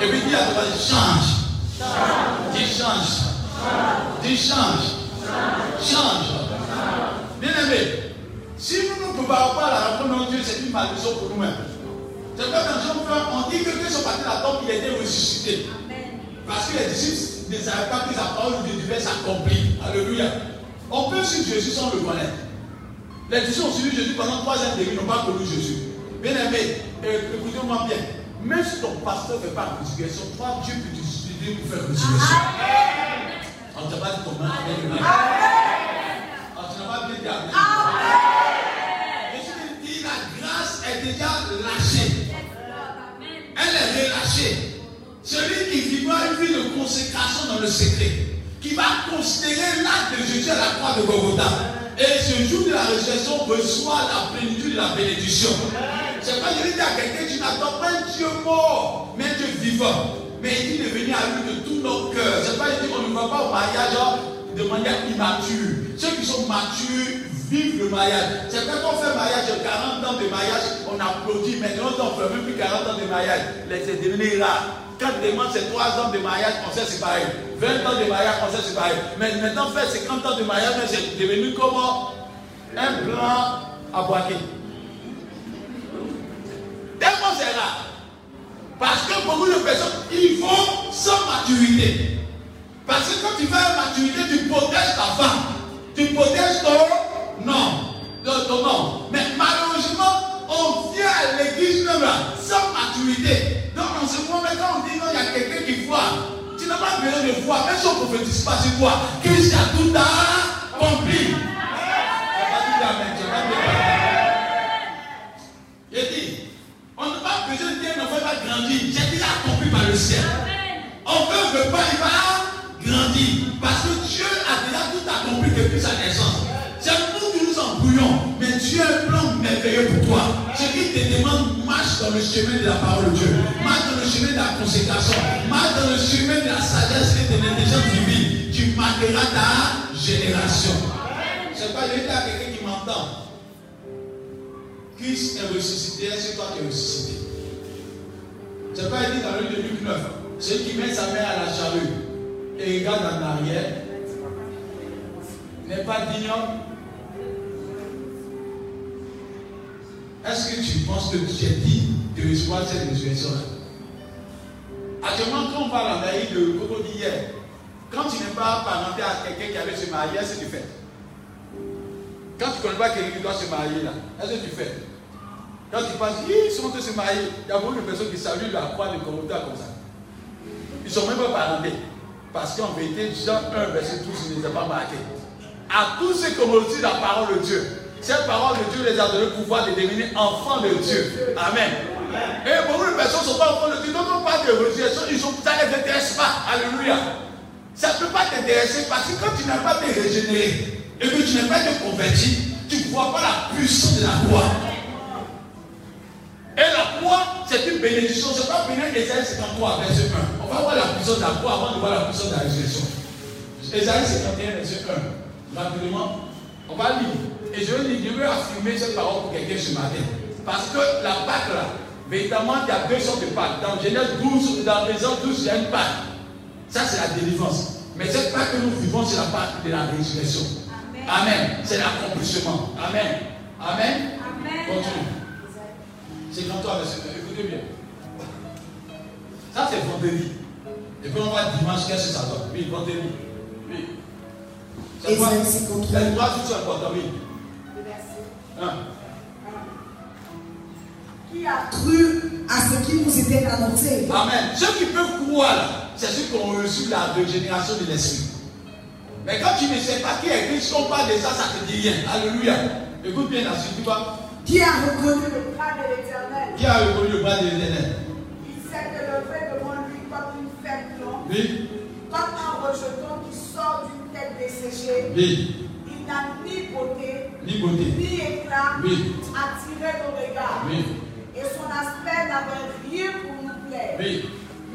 Et puis dis à ton voisin, change. Dis change. Dis change. Change. Bien aimé, si nous ne préparons pas à la rencontre de Dieu, c'est une malédiction pour nous-mêmes. C'est comme dans Jean 1, on dit que Christ sont partis là-dedans, il a été ressuscité. Parce que les disciples ne savaient pas que sa parole de Dieu devait s'accomplir. Alléluia. On peut suivre Jésus sans le connaître. Les disciples ont suivi Jésus pendant trois ans et demi, n'ont pas connu Jésus. Bien aimé, euh, écoutez-moi bien. Même si ton pasteur ne fait pas la résurrection, toi, Dieu peut t'utiliser pour faire la résurrection. On ne t'a pas dit ton nom, Amen. On ne t'a pas bien dit est relâchée. Celui qui vivra une vie de consécration dans le secret, qui va considérer l'acte de Jésus à la croix de Golgotha. Et ce jour de la résurrection reçoit la plénitude de la bénédiction. C'est pas je dis à quelqu'un, tu n'attends pas un Dieu mort, mais un Dieu vivant. Mais il dit de venir à lui de tous nos cœurs. C'est pas il dit qu'on ne va pas au mariage de manière immature. Ceux qui sont matures vivent le mariage. C'est quand on fait mariage, 40 ans de mariage, on applaudit. Maintenant, on ne fait même plus 40 ans de mariage. C'est devenu rare. Quand demande c'est 3 ans de mariage, on c'est pareil. 20 ans de mariage, on c'est pareil. Mais maintenant, faire 50 ans de mariage, c'est devenu comme un blanc à boiter. Tellement c'est rare. Parce que beaucoup de personnes, ils vont sans maturité. Parce que quand tu fais une maturité, tu protèges ta femme. Tu protèges ton nom. Ton nom. Mais malheureusement, on vient à l'église même là, sans maturité. Donc on se voit, mais quand on dit non, il y a quelqu'un qui voit. Tu n'as pas besoin de voir, même si on ne prophétise pas sur toi. Christ a tout accompli. J'ai dit, on n'a pas besoin de dire qu'on va grandir. J'ai déjà accompli par le ciel. On veut, veut pas, il va grandir. Parce que Dieu a déjà tout accompli depuis sa naissance. A un plan merveilleux pour toi. Ce qui te demande, marche dans le chemin de la parole de Dieu. Marche dans le chemin de la consécration. Marche dans le chemin de la sagesse et de l'intelligence divine. Tu marqueras ta génération. C'est pas juste à quelqu'un qui m'entend. Christ est ressuscité, c'est toi qui es ressuscité? C'est pas dit dans le de Luc 9. Celui qui met sa main à la charrue et regarde en arrière n'est pas digne. Est-ce que tu penses que tu es digne de recevoir cette résurrection-là? Actuellement, quand on parle en Aïe de Coco d'hier, quand tu n'es pas parenté à quelqu'un qui avait se marier, est-ce que tu fais? Quand tu ne connais pas quelqu'un qui doit se marier là, est-ce que tu fais? Quand tu penses, ils sont tous se marier, il y a beaucoup de personnes qui saluent la croix de Commodore comme ça. Ils ne sont même pas parentés. Parce qu'en vérité, Jean 1, verset 12, il ne les a pas marqués. À tous ceux qui ont la parole de Dieu, cette parole de Dieu les a donné le pouvoir de devenir enfants de Dieu. Amen. Et beaucoup de personnes ne sont pas enfants de Dieu. On parle de résurrection, ils sont, ça ne les intéresse pas. Alléluia. Ça ne peut pas t'intéresser parce que quand tu n'as pas été régénéré et que tu n'es pas été converti, tu ne vois pas la puissance de la croix. Et la croix, c'est une bénédiction. Ce n'est pas bénédiction Esaïe 53, verset 1. On va voir la puissance de la croix avant de voir la puissance de la résurrection. Esaïe 51, verset 1. Rapidement, on va lire. Et je veux, dire, je veux affirmer cette parole pour quelqu'un ce matin. Parce que la Pâque, là, véritablement, il y a deux sortes de Pâques. Dans Genèse 12, dans Genèse 12, il y a une Pâque. Ça, c'est la délivrance. Mais cette Pâque que nous vivons, c'est la Pâque de la résurrection. Amen. C'est l'accomplissement. Amen. Amen. Amen. Continue. C'est quand toi, monsieur. Écoutez bien. Ça, c'est vendredi. Et puis on va dimanche, qu'est-ce que ça donne? Oui, vendredi. Oui. C'est quoi? Ésaïe 53. Les trois choses sont importantes, oui. Qui a cru à ce qui nous était annoncé? Amen. Ceux qui peuvent croire, là, c'est ceux qui ont reçu la régénération de l'esprit. Mais quand tu ne sais pas qui est Christ, on parle de ça, ça ne te dit rien. Alléluia. Écoute bien la suite, tu vois. Qui a reconnu Le bras de l'éternel? Qui a reconnu le bras de l'éternel? Il s'est élevé devant lui comme une fête blanche, Oui. comme un rejeton qui sort d'une tête desséchée. Oui. Il n'a ni beauté, ni beauté, ni éclat Oui. attiré nos regards. Oui. Et son aspect n'avait rien pour nous plaire. oui,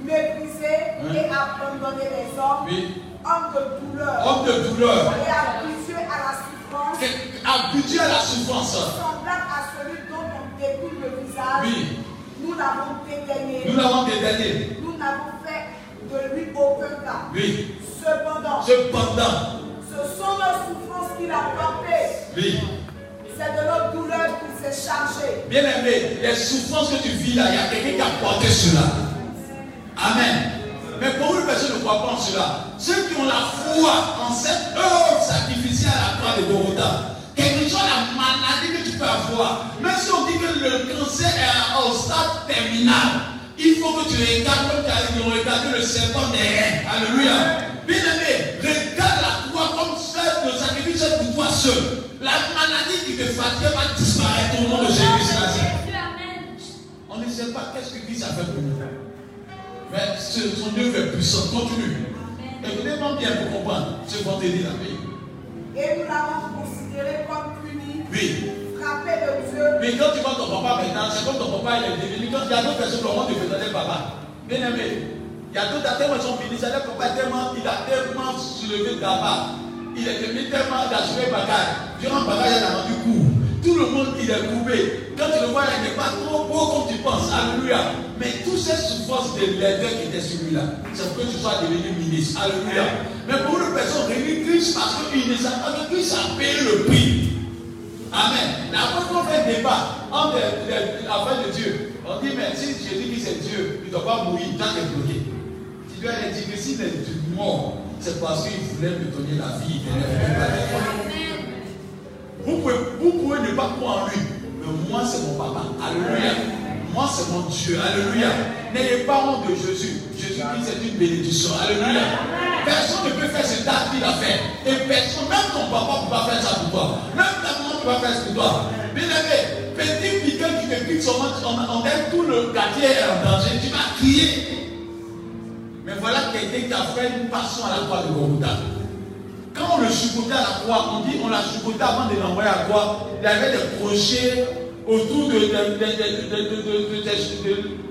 Méprisé Oui. et abandonné des hommes, oui. homme de douleur Homme de douleur, et habitué à la souffrance, habitué à la souffrance. semblable à celui dont on le visage. Oui, Nous l'avons dédaigné. nous l'avons dédaigné. Nous n'avons fait de lui aucun cas. Oui, Cependant, cependant, ce sont nos souffrances qu'il a portées. oui. C'est de nos douleurs qu'il s'est chargé. Bien aimé, les souffrances que tu vis là, il y a quelqu'un qui a porté cela. Amen. Mais pour une personne ne croit pas en cela. Ceux qui ont la foi en cette œuvre sacrificielle à la croix de Gorota, quelle que soit la maladie que tu peux avoir, même si on dit que le cancer est au stade terminal, il faut que tu regardes comme tu as regardé le serpent des reins. Alléluia. Bien aimé, regarde la croix comme celle de sacrifice pour toi seul. La maladie qui te fatigue va disparaître au nom de Jésus-Christ. On ne sait pas qu'est-ce que Christ a fait pour nous. Mais ce- son œuvre est puissante. Continue. Écoutez-moi bien pour comprendre ce qu'on te dit là. Oui. Et nous l'avons considéré comme puni, Oui. Mais quand tu vois ton papa maintenant, c'est comme ton papa il est devenu. Quand il y a d'autres personnes qui ont de présenter papa. Bien aimé. Il y a d'autres tellement ils sont finis. C'est-à-dire papa tellement, il a tellement soulevé là-bas. Il est devenu tellement d'assurer bagage. Durant le bagage, il a rendu court. Tout le monde, il est coupé. Quand tu le vois, il n'est pas trop beau comme tu penses. Alléluia. Mais toutes ces souffrances de l'aider qui étaient sur lui là, c'est pour que tu sois devenu ministre. Alléluia. Mais pour une personne réunie Christ parce qu'il ne sait pas que Christ a payé le prix. Amen. La fois qu'on fait débat entre la de Dieu, on dit, mais si Jésus dit c'est Dieu, il ne doit pas mourir, tant est bloqué. Tu dois dire que s'il est mort, c'est parce qu'il voulait me donner la vie. Vous pouvez, vous pouvez ne pas croire en lui, mais moi c'est mon papa. Alléluia. Moi c'est mon Dieu. Alléluia. N'ayez pas honte de Jésus. Jésus Christ c'est une bénédiction. Alléluia. Personne ne peut faire ce tas qu'il a fait. Et personne, même ton papa ne peut pas faire ça pour toi. Même ta maman ne peut pas faire ça pour toi. Bien aimé, petit piquet qui te pique ventre, on, aime tout le quartier en danger. Tu vas crier. Mais voilà quelqu'un qui a fait une passion à la croix de Golgotha. Quand on le supportait à la croix, on dit on l'a supporté avant de l'envoyer à la croix. Il y avait des crochets autour de,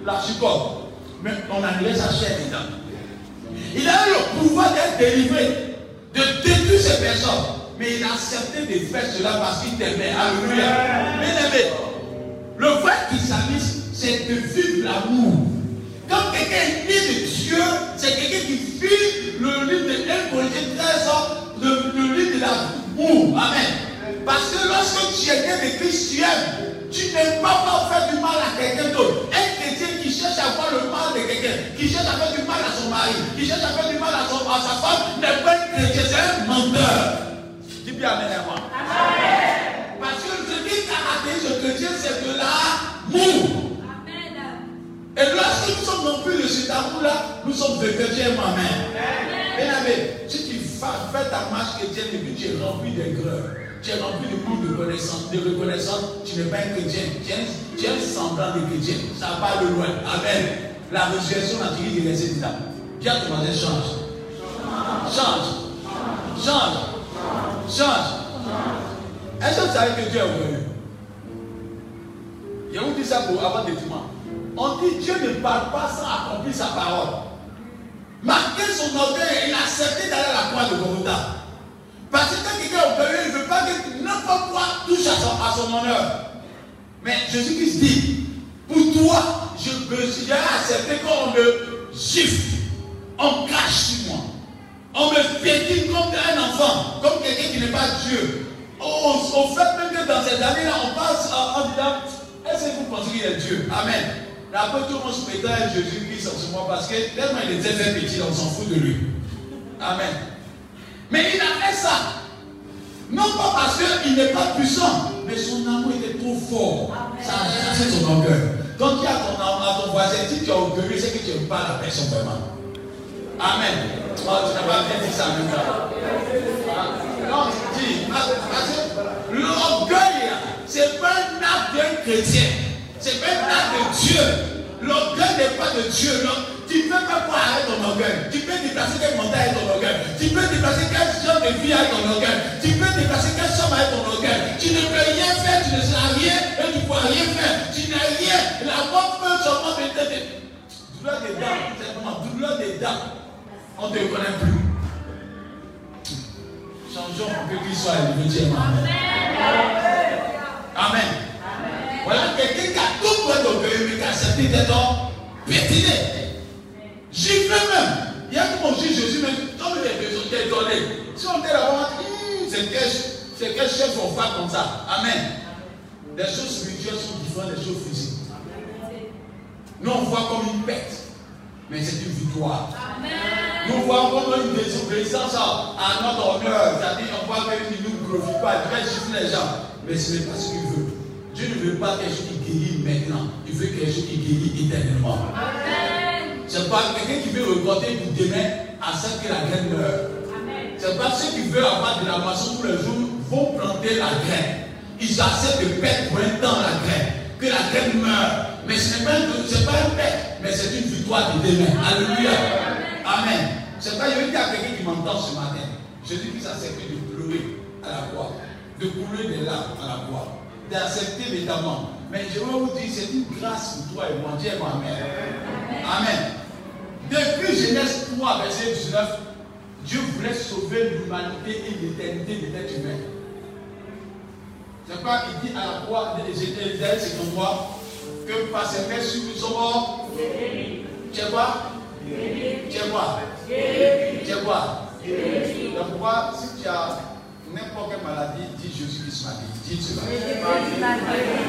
la chicote. Mais on enlevait sa chair dedans. Il a eu le pouvoir d'être délivré, de détruire ces personnes. Mais il a accepté de faire cela parce qu'il t'aimait. Alléluia. Bien aimé, le vrai christianisme, c'est de vivre l'amour. Quand quelqu'un est né de Dieu, c'est quelqu'un qui vit le livre de 1 Corinthiens 13 ans, le, le livre de l'amour. Amen. Parce que lorsque tu es né de Christ, tu aimes. Tu n'aimes pas pas faire du mal à quelqu'un d'autre. Un chrétien qui cherche à voir le mal de quelqu'un, qui cherche à faire du mal à son mari, qui cherche à faire du mal à, son, à sa femme, n'est pas un chrétien, c'est un menteur. Dis bien Amen à moi. Parce que ce qui caractérise le chrétien, c'est de l'amour. Et lorsque nous sommes non plus de cet amour-là, nous sommes de chrétiens, ma mère. Bien aimé, si tu vas faire ta marche chrétienne et tu es rempli d'aigreur, tu es rempli de goût de reconnaissance, de reconnaissance, tu n'es pas un chrétien, tu es un, semblant de chrétien. Ça va de loin. Amen. La résurrection naturelle de laisser. Dis à ton voisin, change. Change. Change. Change. Est-ce que vous savez que Dieu est revenu? Je vous dis ça pour avoir des témoins. On dit Dieu ne parle pas sans accomplir sa parole. Marquer son orgueil, il a accepté d'aller à la croix de Golgotha. Parce que quand quelqu'un est orgueilleux, il ne veut pas que n'importe quoi touche à son, honneur. Mais Jésus-Christ dit, pour toi, je j'ai accepté qu'on me gifle, on crache sur moi. On me piétine comme un enfant, comme quelqu'un qui n'est pas Dieu. Au fait même que dans ces années-là, on passe en, disant, est-ce que vous pensez qu'il est Dieu? Amen. Après tout le monde se Jésus-Christ en ce moment parce que tellement il était fait petit, on s'en fout de lui. Amen. Mais il a fait ça. Non pas parce qu'il n'est pas puissant, mais son amour était trop fort. Ça a chassé son orgueil. Quand tu as ton amour à ton voisin, si tu es orgueilleux, c'est que tu n'aimes pas la personne vraiment. Amen. Oh, tu n'as pas bien dit ça, même Non, tu dis, parce que l'orgueil, c'est pas un acte d'un chrétien. C'est pas un acte de Dieu. L'orgueil n'est pas de Dieu. Non. Tu peux pas quoi avec ton orgueil. Tu peux déplacer quel montagne avec ton orgueil. Tu peux déplacer quel genre de vie avec ton orgueil. Tu peux déplacer quelle chambre avec ton orgueil. Tu ne peux rien faire, tu ne sais rien et tu ne peux rien faire. Tu n'as rien. La mort peut seulement te Douleur des dents, simplement, douleur des dents. On ne te connaît plus. Changeons pour que qu'il soit élevé, Dieu. Amen. Voilà quelqu'un qui a tout pour être mais qui a accepté d'être pétiné. Gifle même. Il y a tout mon juge Jésus, mais comme il est besoin étonné. Si on était là-bas, hum, c'est quel, c'est quel chef on comme ça. Amen. Les choses spirituelles sont différentes des choses physiques. Nous, on voit comme une perte, mais c'est une victoire. Nous voyons comme une désobéissance à notre honneur. C'est-à-dire, on voit qu'il ne nous glorifie pas, il chiffrer les gens. Mais ce n'est pas ce qu'il veut. Dieu ne veut pas quelque chose qui guérit maintenant. Il veut quelque chose qui guérit éternellement. C'est pas quelqu'un qui veut recorder pour demain à ce que la graine meure. C'est pas ceux qui veulent avoir de la moisson tous les jours vont planter la graine. Ils acceptent de perdre pour un temps la graine. Que la graine meure. Mais ce n'est pas, pas un perte, mais c'est une victoire de demain. Alléluia. Amen. C'est pas, il y a quelqu'un qui m'entend ce matin. Je dis que ça servi de pleurer à la croix, de couler des larmes à la croix, d'accepter l'étamment. Mais je vais vous dire, c'est une grâce pour toi et moi. Dieu mère. Amen. Depuis Genèse 3, verset 19, Dieu voulait sauver l'humanité et l'éternité de l'être humain. C'est pas qu'il dit à la croix, Ézéchiel 53, que par ses blessures nous sommes morts. Tu es quoi? Tu es quoi? Tu es quoi? Donc pourquoi si tu as n'importe quelle maladie, dis Jésus-Christ m'a guéri. Dis cela. Jésus-Christ m'a guéri.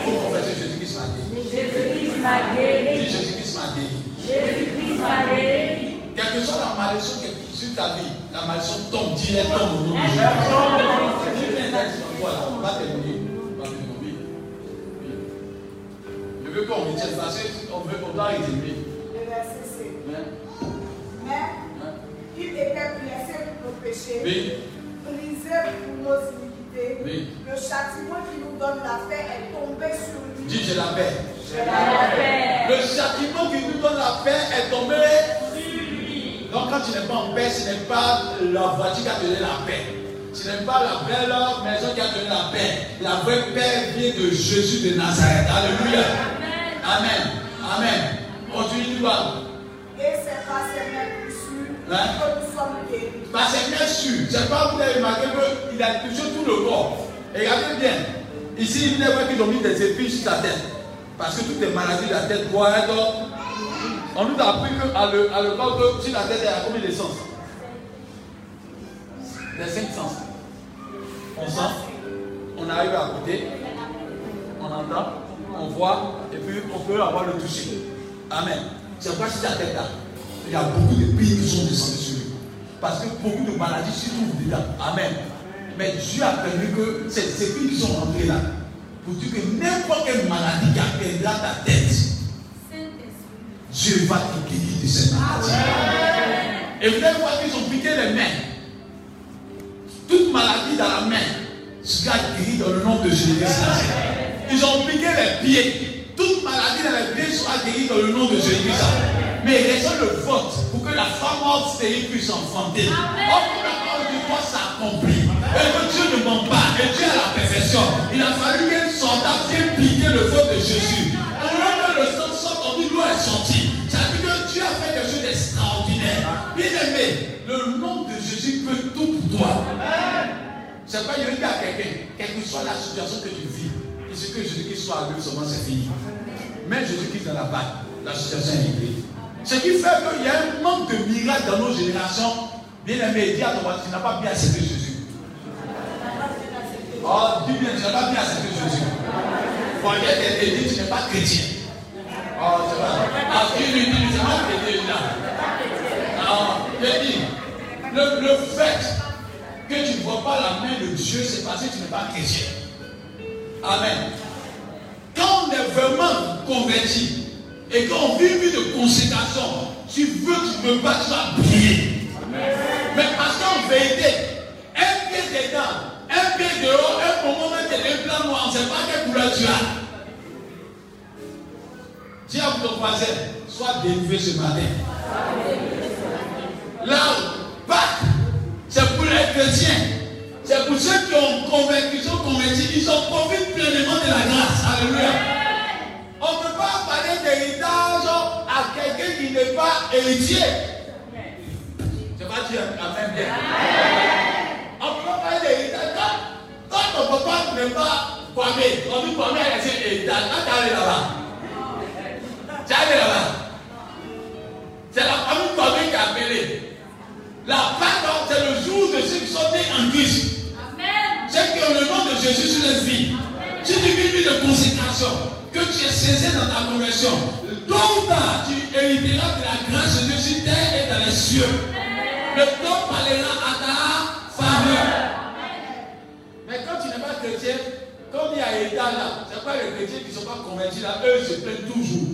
Jésus-Christ m'a guéri. Dis Jésus-Christ m'a guéri. Jésus-Christ m'a guéri. Quelle que soit la malédiction qui est sur ta vie, la malédiction tombe, dis-elle tombe au nom de Jésus. Voilà, on va terminer. On. Je veux qu'on retienne parce qu'on veut qu'on doit résumer. Le verset C. Mais, Mais il était blessé pour nos péchés, oui, brisé pour nos iniquités. Oui. Le châtiment qui nous donne la paix est tombé sur lui. dis j'ai la paix. Je la paix. Le châtiment qui nous donne la paix est tombé. Donc quand tu n'es pas en paix, ce n'est pas la voiture qui a donné la paix. Ce n'est pas la belle maison qui a donné la paix. La vraie paix vient de Jésus de Nazareth. Alléluia. Amen. Amen. Continue, tu vas. Et c'est par Hein? Parce que bien sûr, c'est pas vous avez remarqué qu'il a touché tout le corps. Regardez bien, ici il est vrai qu'ils ont mis des épines sur sa tête. Parce que toutes les maladies de la tête doivent être. On nous a appris qu'à le, à le corps que sur la tête, il y a combien de sens? Les cinq sens. On sent, on arrive à côté, on entend, on voit, et puis on peut avoir le toucher. Amen. C'est pourquoi sur ta tête là, il y a beaucoup de pays qui sont descendus sur lui. Parce que beaucoup de maladies se trouvent dedans. Amen. Mais Dieu a permis que ces filles qui sont rentrées là, pour dire que n'importe quelle maladie qui atteindra ta tête, Dieu va te guérir de cette maladie. Et vous allez voir qu'ils ont piqué les mains. Toute maladie dans la main sera guérie dans le nom de Jésus-Christ. Ils ont piqué les pieds. Toute maladie dans les pieds sera guérie dans le nom de Jésus-Christ. Mais laissons le vote pour que la femme morte stérile puisse enfanter. Or, la parole de Dieu s'accomplit. Et que Dieu ne ment pas. Et Dieu a la perfection. Il a fallu qu'elle sorte à bien piquer le vote de Jésus. Moment que le sang sort, on dit l'eau est sortie. Ça veut dire que Dieu a fait quelque chose d'extraordinaire. Bien aimé, le nom de Jésus peut tout pour toi. C'est pas y a quelqu'un, quelle que soit la situation que tu vis, suffit que Jésus-Christ soit avec seulement c'est fini. Mais Jésus-Christ dans la bague, la situation est réglée. Ce qui fait qu'il y a un manque de miracles dans nos générations. Bien aimé, dis à ton voisin, tu n'as pas bien accepté Jésus. Oh, dis bien, tu n'as pas bien accepté Jésus. Pour aller t'aider, tu n'es pas chrétien. Oh, c'est vrai. Parce qu'il lui dit, tu n'es pas chrétien. Alors, je dis, le fait que tu ne vois pas la main de Dieu, c'est parce que tu n'es pas chrétien. Amen. Quand on est vraiment converti et qu'on vit une vie de consécration, tu veux, tu ne veux pas, tu vas prier. Mais parce qu'en vérité, un pied dedans, un pied dehors, un moment même de l'implant noir, on ne sait pas quelle couleur tu as. Dis à ton voisin, sois délivré ce matin. Là, Pâques, c'est pour les chrétiens. C'est pour ceux qui ont convaincu, qui sont convertis, ils ont profité pleinement de la grâce. Alléluia. On ne peut pas parler d'héritage à quelqu'un qui n'est pas héritier. Je vais dire Amen bien. On ne peut pas parler d'héritage. Quand, quand ton papa n'est pas Kwame, on dit Kwame a laissé héritage. Quand tu allé là-bas, tu es allé là-bas. C'est la famille Kwame qui a appelé. La Pâque, c'est le jour de ceux qui sont nés en Christ. Ceux qui ont le nom de Jésus sur les vies. Si tu vis une vie de consécration, que tu es saisi dans ta conversion, tôt ou tard, tu hériteras de la grâce de Dieu sur terre et dans les cieux. Le temps parlera à ta faveur. Mais quand tu n'es pas chrétien, comme il y a État là, c'est pas les chrétiens qui ne sont pas convertis là, eux se plaignent toujours.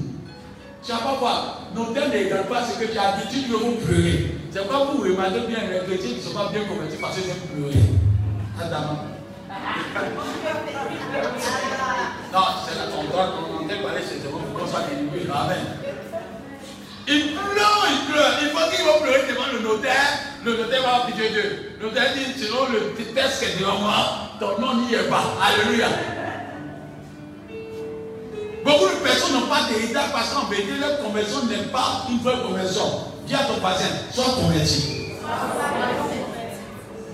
Tu vas pas voir, nos thèmes n'égale pas ce que tu as dit, tu dois vous pleurer. C'est quoi vous remarquez bien les chrétiens qui ne sont pas bien convertis parce qu'ils aiment pleurer. Adam. Non, c'est la ton droit, on entend parler eux, pour qu'on soit délivré. Amen. Il pleure, il pleure. Il faut qu'il va pleurer devant le notaire. Le notaire va pitié Dieu. Le notaire dit, selon le texte qui est devant moi, ton nom n'y est pas. Alléluia. Beaucoup de personnes n'ont pas d'héritage parce qu'en vérité, leur conversion n'est pas une vraie conversion. Dis à ton voisin, sois converti.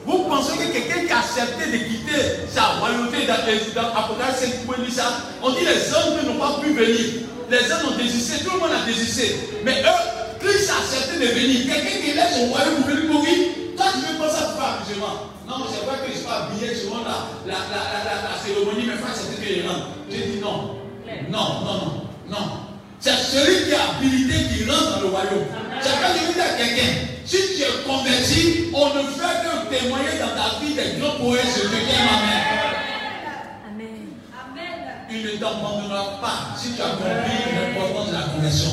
Vous pensez que quelqu'un qui a accepté de quitter sa royauté dans, Apocalypse 5, vous dit ça On dit les hommes n'ont pas pu venir. Les hommes ont désisté, tout le monde a désisté. Mais eux, Christ a accepté de venir. Quelqu'un qui laisse son royaume pour venir mourir, toi tu veux pas ça pour faire musulman. Non, c'est vrai que je suis pas habillé selon la, la, la, la, cérémonie, mais frère, c'est que je rentre. J'ai dit non. Non, non, non, non. C'est celui qui a habilité qui rentre dans le royaume. C'est quand je dis à quelqu'un, si tu es converti, on ne fait que témoigner dans ta vie des grands poètes de Dieu qui aime Amen. Il ne t'abandonnera pas si tu as compris l'importance de la conversion.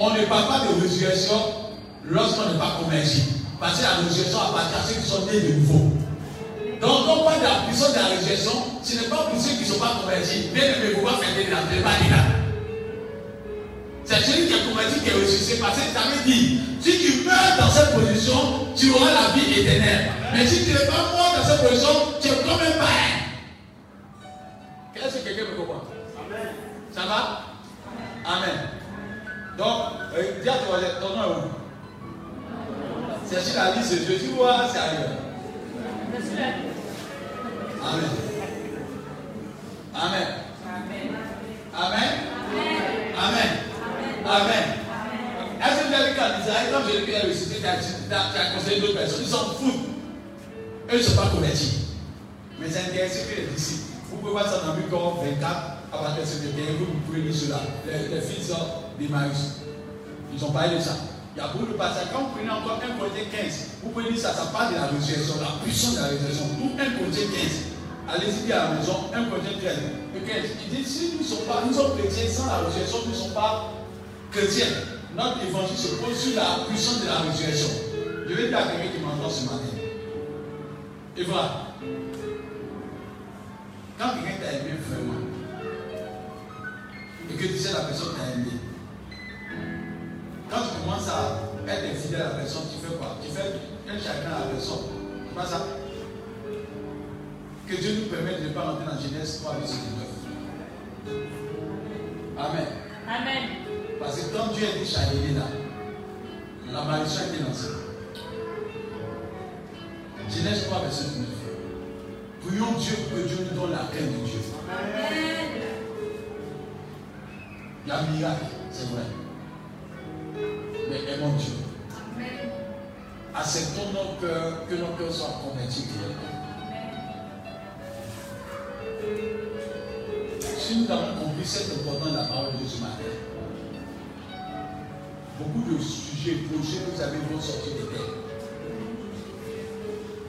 On ne parle pas de résurrection lorsqu'on n'est pas converti. Parce que la résurrection appartient à ceux qui sont nés de nouveau. Donc, on parle de la puissance de la résurrection, ce n'est pas pour ceux qui ne sont pas convertis. Bien aimé, vous faire des pas là. C'est celui qui est converti qui est ressuscité. Parce que ça veut dire, si tu meurs dans cette position, tu auras la vie éternelle. Mais si tu n'es pas mort dans cette position, tu es comme un païen. Est-ce que quelqu'un me comprend? Amen. Ça va? Amen. Donc, euh, dis à ton voisin, ton nom est où? C'est sur la liste de Dieu. Tu vois, c'est ailleurs. Amen. Amen. Amen. Amen. Amen. Est-ce que qu'en Israël, quand Jésus a ressuscité, tu as conseillé d'autres personnes, ils s'en foutent. Eux ne sont pas convertis. Mais c'est intéressant que les disciples. Vous pouvez voir ça dans Luc 24, à partir de ce vous, pouvez lire cela. Les, les fils d'Emmaüs. Ils ont parlé de ça. Il y a beaucoup de passages. Quand vous prenez encore 1 Corinthiens 15, vous pouvez lire ça, ça parle de la résurrection, la puissance de la résurrection. Tout 1 Corinthiens 15. Allez-y à la maison, 1 Corinthiens 13. Le 15. Il dit si nous, sommes pas, nous sommes chrétiens sans la résurrection, nous ne sommes pas chrétiens. Notre évangile se pose sur la puissance de la résurrection. Je vais dire à quelqu'un qui m'entend ce matin. Et voilà. Quand quelqu'un t'a aimé vraiment, et que tu sais la personne t'a aimé, commences à être fidèle à la personne, tu fais quoi? Tu fais un chagrin à la personne. C'est pas ça? Que Dieu nous permette de ne pas rentrer dans Genèse 3, verset 19. Amen. Amen. Parce que quand Dieu a dit chagrin là, la malédiction a été lancée. Genèse 3, verset 19. Prions Dieu pour que Dieu nous donne la crainte de Dieu. Amen. Il y a un miracle, c'est vrai. Mais aimons Dieu. Amen. Acceptons nos cœurs, que nos cœurs soient convertis. Si nous avons compris cette importance de la parole de Dieu ce matin, beaucoup de sujets, projets, vous avez vont sortir de terre.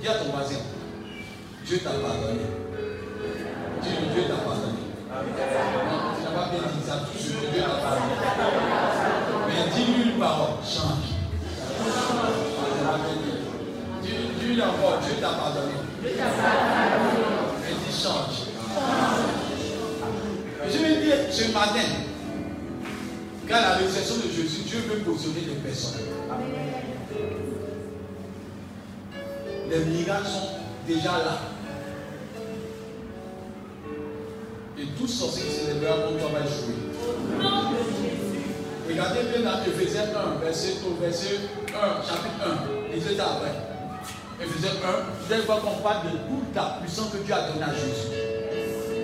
Dis à ton voisin, Dieu t'a pardonné. Dis Dieu t'a pardonné. Non, tu n'as pas bien dit ça, tout ce que Dieu t'a pardonné. Mais dis-lui une parole, change. Dis- Dis-lui encore, Dieu t'a pardonné. Mais dis change. Je vais dire ce matin, Quand la résurrection de Jésus, Dieu veut positionner des personnes. Les miracles sont déjà là. Et tout sorcier qui se lèvera contre toi va jouer. Regardez bien dans Ephésiens 1, verset, au verset 1, chapitre 1. Et c'est ça après. Ephésiens 1, vous allez voir qu'on parle de toute la puissance que Dieu a donnée à Jésus.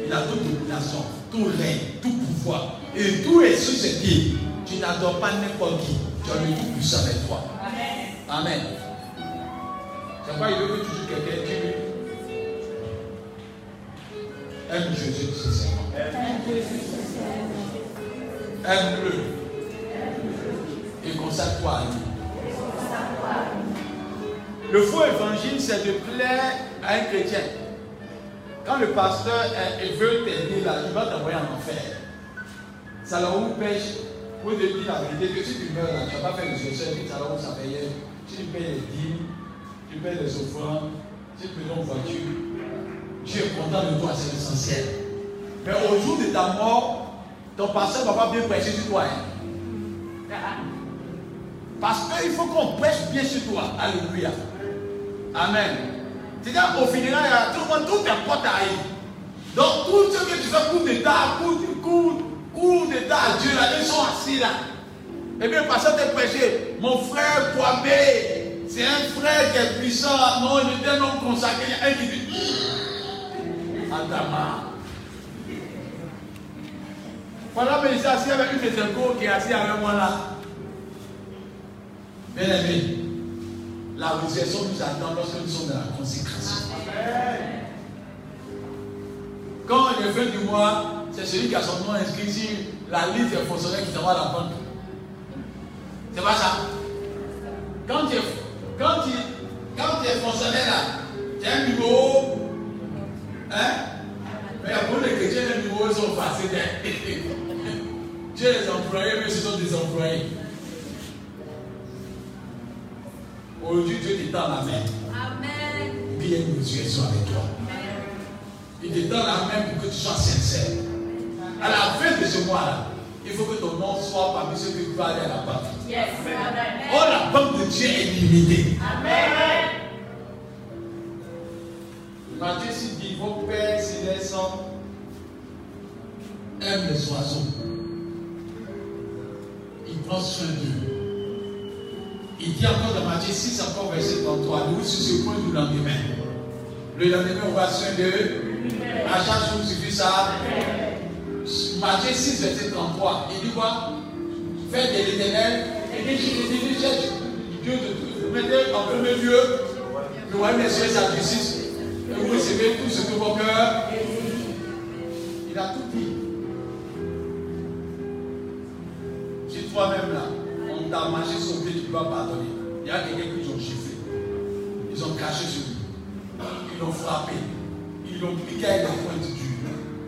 Il a toute domination, tout règne, tout pouvoir. Et tout est susceptible. Tu n'adores pas n'importe qui. Tu as le tout puissant avec toi. Amen. C'est pas il veut que toujours quelqu'un qui lui aime Jésus sincèrement. Aime-le. Et consacre-toi à lui. Le faux évangile, c'est de plaire à un chrétien. Quand le pasteur veut t'aider là, il va t'envoyer en enfer. Où pêche, pour te dire la vérité, que si tu meurs là, tu vas pas choses, ça là où ça paye. Si tu payes les dîmes, tu payes les offrandes, tu payes une voiture, Dieu est content de toi, c'est l'essentiel. Mais au jour de ta mort, ton pasteur ne va pas bien prêcher sur toi. hein. Parce qu'il faut qu'on prêche bien sur toi. Alléluia. Amen. C'est-à-dire au funérailles, il y a tout le monde, tout est porte à. Donc tout ce que tu fais coup d'état, coup, coup, coup d'état Dieu, là, ils sont assis là. Et bien, le pasteur t'a prêché, mon frère Kwame, c'est un frère qui est puissant. Non, il un homme consacré. Il y a un qui dit, Adama. Pendant que je suis assis avec une de ses qui est assis avec moi là. Bien aimé, la résurrection nous attend lorsque nous sommes dans la consécration. Quand on est fin du mois, c'est celui qui a son nom inscrit sur la liste des fonctionnaires qui t'envoie la banque. C'est pas ça? Quand tu es, quand tu, quand tu es fonctionnaire là, tu as un numéro. Hein? Mais pour les chrétiens, les numéros sont. Tu es les employés, mais ce sont des employés. Aujourd'hui, Dieu t'étend la main. Amen. Y a une résurrection avec toi. Il t'étend la main pour que tu sois sincère. À la fin de ce mois-là, il faut que ton nom soit parmi ceux qui vont aller à la banque. Yes. Amen. Oh, la banque de Dieu est limitée. Amen. Matthieu 6 dit Vos pères célestes aiment les oiseaux. Il prend soin d'eux. Il dit encore dans Matthieu 6, encore verset 33, nous sur ce point du lendemain. Le lendemain, on va soin d'eux. À chaque jour, suffit ça. Matthieu 6, verset 33. Il dit quoi? Faites de l'éternel et dit cherche Dieu de tout. Vous mettez en premier lieu le royaume des cieux et sa justice. Et vous recevez tout ce que vos cœurs. Il a tout dit. Si toi-même là, t'a sur le pied, tu dois pardonner. Il y a quelqu'un qui ont chiffré. Ils ont craché sur lui. Ils l'ont frappé. Ils l'ont piqué avec la pointe du.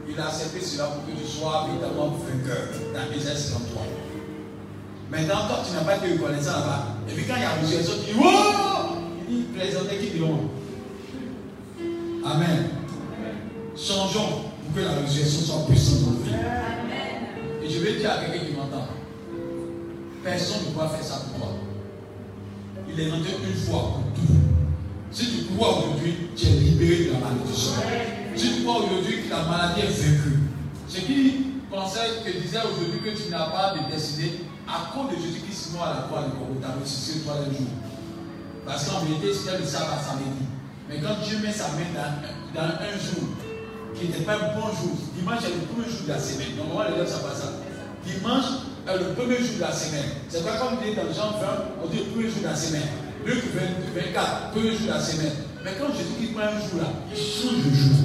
Il a accepté cela pour que tu sois véritablement vainqueur dans Ésaïe 53. Maintenant, toi, tu n'as pas été reconnaissant là-bas. Et puis quand il y a résurrection, tu dis Wow Il dit Plaisanter qui diront Amen. Changeons pour que la résurrection soit puissante dans. Et je vais dire à quelqu'un qui m'entend Personne ne pourra faire ça pour toi. Il est rentré une fois pour tout. Si tu crois aujourd'hui, tu es libéré de la malédiction. Si tu crois aujourd'hui que la maladie est vaincue, ce qui pensait, que disait aujourd'hui que tu n'as pas de destinée, à cause de Jésus-Christ mort à la croix de Golgotha, ressuscité le troisième jour. Parce qu'en vérité, c'était le sabbat samedi. Mais quand Dieu met sa main dans, dans un jour qui n'était pas un bon jour, dimanche est le premier jour de la semaine. Normalement, les gens savent pas ça. Dimanche le premier jour de la semaine. C'est pas comme dit dans Jean 20, on dit le premier jour de la semaine. Luc 20, 24, premier jour de la semaine. Mais quand Jésus qui prend un jour là, il change de jour.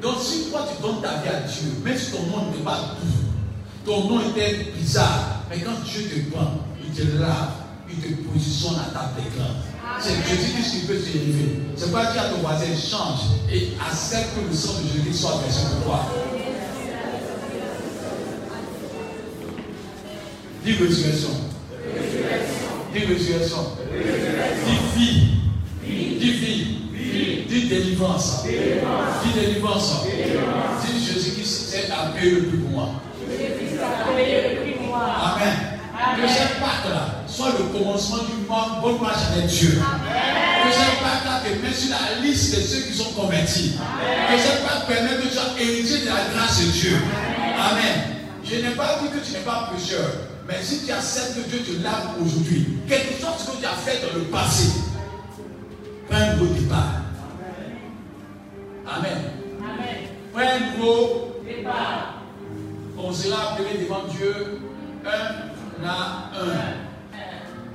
Donc si toi tu donnes ta vie à Dieu, même si ton nom n'est pas doux, ton nom était bizarre, mais quand Dieu te prend, il te lave, il te positionne à ta grande. C'est Jésus qui peut te élever. C'est pas dire à ton voisin, change et accepte que le sang de Jésus soit versé pour toi. Dis résurrection. Dis résurrection. Dis vie. Dis vie. Dis délivrance. Dis délivrance. Dis Jésus qui s'est payer le prix pour moi. Jésus a payé le prix pour moi. soit le commencement d'une bonne marche avec Dieu. Que cette Pâque te sur la liste de ceux qui sont convertis. Que cette Pâque permette que tu sois héritier de la grâce de Dieu. Amen. Je n'ai pas dit que tu n'es pas pécheur. Mais si tu acceptes que Dieu te lave aujourd'hui, quelque chose que tu as fait dans le passé, prends un nouveau départ. Amen. Prends un nouveau départ. On sera appelé devant Dieu un à un.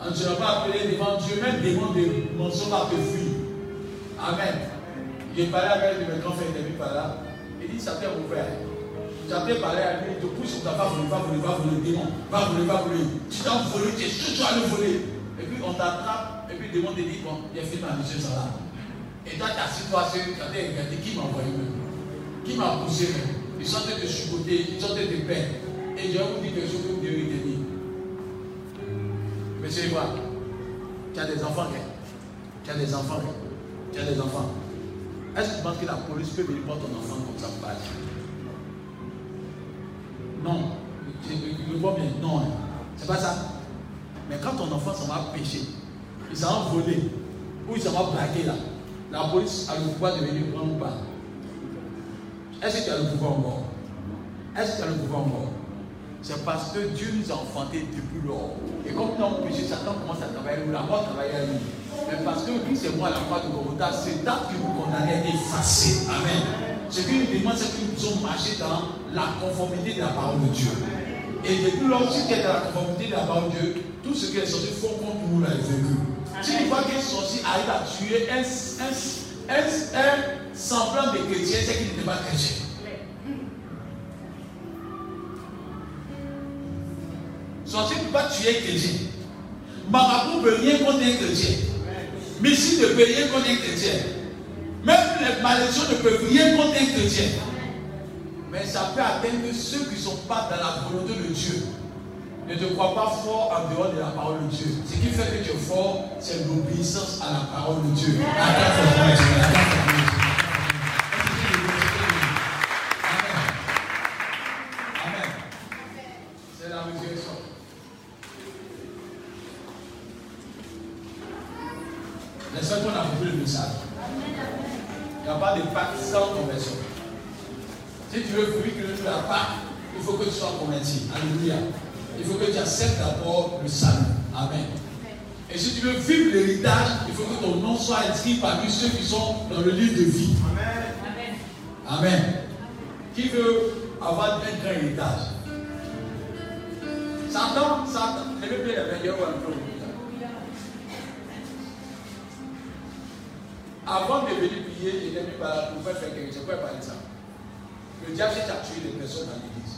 On ne sera pas appelé devant Dieu, même devant des mensonges à te fuir. Amen. J'ai parlé avec mes grands frères qui par là. Il dit, ça t'est frère. J'avais parlé à lui, sur ta va voler, va voler, va voler, démon, va voler, va voler. Tu t'as volé, tu es sûr tu vas le voler. Et puis on t'attrape, et puis le démon te dit, bon, il a fait ma mission, ça va. Et toi, ta situation, tu as regardé qui m'a envoyé même Qui m'a poussé même Ils sont en train de chupoter, ils sont en train de peine. Et je vous dire quelque chose que Dieu dit. Monsieur Ivoire, tu as des enfants, hein? tu as des enfants, hein? tu as des enfants. Est-ce que tu penses que la police peut venir prendre ton enfant comme ça pas Non. Je, je vois bien. Non. hein. C'est pas ça. Mais quand ton enfant s'en va pécher, il s'en va voler, ou il s'en va braquer là, la police a le pouvoir de venir prendre ou pas? Est-ce que tu as le pouvoir encore Est-ce que tu as le pouvoir encore C'est parce que Dieu nous a enfantés depuis lors. Et comme nous avons péché, Satan commence à travailler, nous la mort travaille à nous. Mais parce que lui, c'est moi la croix de Golgotha, c'est date que vous condamnez est effacé. Amen. Ce qui nous demande, c'est que nous sommes marchés dans la conformité de la parole de Dieu. Et depuis lors, si tu es dans la conformité de la parole de Dieu, tout ce que les sorciers font contre nous là est. Si tu vois qu'un sorcier arrive à tuer un, un, un, semblant de chrétien, c'est qu'il n'était pas chrétien. Sorcier ne peut pas tuer un chrétien. Marabout ne peut rien contre un chrétien. Messie ne peut rien contre un chrétien. Même les malédictions ne peuvent rien contre un chrétien. Mais ça peut atteindre ceux qui ne sont pas dans la volonté de Dieu. Ne te crois pas fort en dehors de la parole de Dieu. Ce qui fait que tu es fort, c'est l'obéissance à la parole de Dieu. Amen. Amen. C'est la résurrection. J'espère qu'on a compris le message. Il n'y a pas de pacte sans conversion. Si tu veux vivre que tu n'as pas, il faut que tu sois converti. Alléluia. Il faut que tu acceptes d'abord le salut. Amen. Et si tu veux vivre l'héritage, il faut que ton nom soit écrit parmi ceux qui sont dans le livre de vie. Amen. Amen. Qui veut avoir un grand héritage? Satan, Satan, levez bien va nous Avant de venir prier, il est venu par pour faire quelque chose. Parler de ça? Le diable cherche à tuer les personnes dans l'église.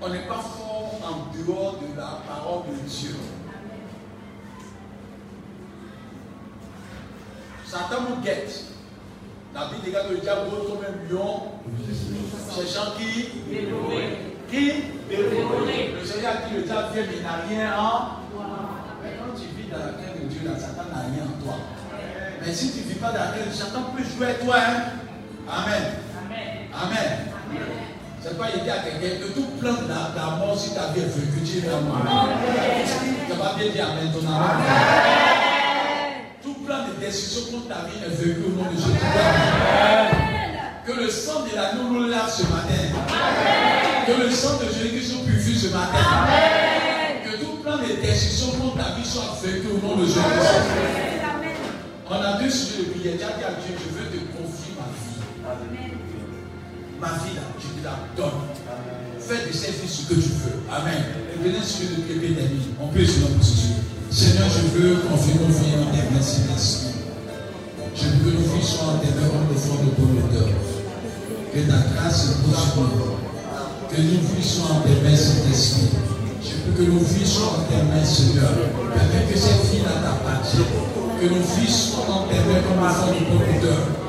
On n'est pas fort en dehors de la parole de Dieu. Satan nous guette. La Bible dit que le diable rôde comme un lion, cherchant qui? Qui? Le Seigneur dit le diable vient, mais il n'a rien en Mais quand tu vis dans la crainte de Dieu, là, Satan Mais si tu ne vis pas dans la crainte, Satan peut jouer à toi. Hein? Amen. Amen. C'est pas il dit à quelqu'un que tout plan mort, si ta vie est vécue, tu es mort. Tu vas bien dire Amen ton amen. Tout plan de destruction contre ta vie est vécu au nom de Jésus. Que le sang de l'agneau nous lave ce matin. Que le sang de Jésus nous purifie ce matin. Que tout plan de destruction contre ta vie soit vécu au nom de Jésus. On a deux sujets de prière. Tu as dit à Dieu, je veux te confier ma vie. Ma vie là, je te la donne. Fais de cette vie ce que tu veux. Amen. Et venez sur le prier d'amis. On peut se position. Seigneur, je veux confier nos vies en tes mains, Saint-Esprit. Je veux que nos vies soient enterrées comme le fond de bonheur. Que ta grâce sur nous. Que nos vies soient en tes mains, Saint-Esprit. Je veux que nos vies soient en tes mains, Seigneur. Permets que cette vie-là t'appartienne que nos fils soient enterrés comme la sang du.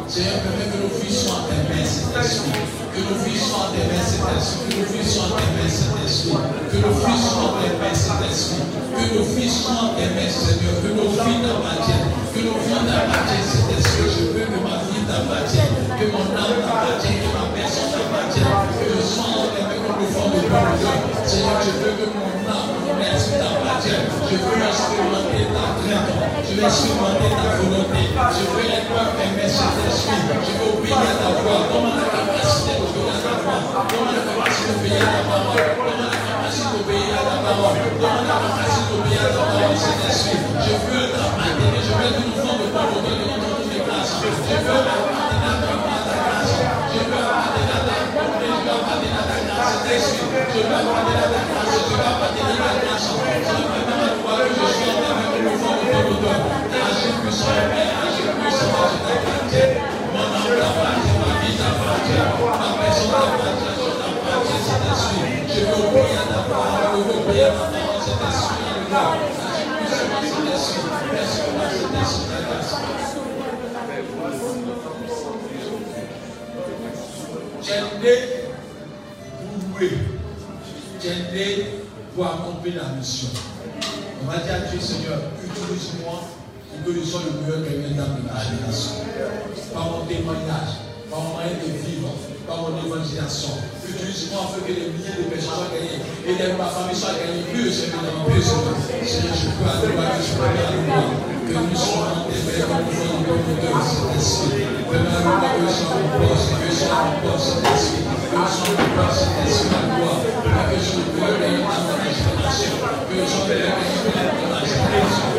Seigneur, que nos fils soient cet esprit. Que nos fils soient enterrés, cet. Que nos fils soient enterrés, cet esprit. Que nos fils soient enterrés, cet esprit. Que nos fils soient enterrés, Seigneur. Que nos vies t'appartiennent. Que nos vies t'appartiennent, cet esprit. Je veux que ma vie t'appartienne. Que mon âme t'appartienne. Que ma personne t'appartienne. Que je sois le fond de. Seigneur, je veux que mon âme, mon esprit. Je veux expérimenter ta volonté. Je veux être aimé Saint-Esprit. Je veux à ta voix. Donne-moi la capacité d'obéir à ta voix. Donne-moi la capacité d'obéir à ta parole. Donne-moi la capacité d'obéir à ta parole. Donne-moi la capacité d'obéir à ta parole. Je veux t'appartenir. Je veux une de de ton les grâces. Je veux ta grâce. Je veux appartenir à ta. Je veux ta grâce. Je veux appartenir à ta. Je veux appartenir à ta. Pour accomplir la mission. On va dire à Dieu, Seigneur, utilise-moi que je sois le meilleur dans ma génération. Par mon témoignage, par mon moyen de vivre, par mon évangélisation. Utilise-moi afin que les milliers de personnes soient gagnées et que ma famille soit gagnée plus, Seigneur, plus, Seigneur. Je peux aller aller à moi. Que nous soyons des nous sommes Saint-Esprit. Fais-moi la gloire que je sois mon poste, que poste, Saint-Esprit. Que la. Que je sois le dans ma. Que le dans ma génération.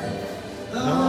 dans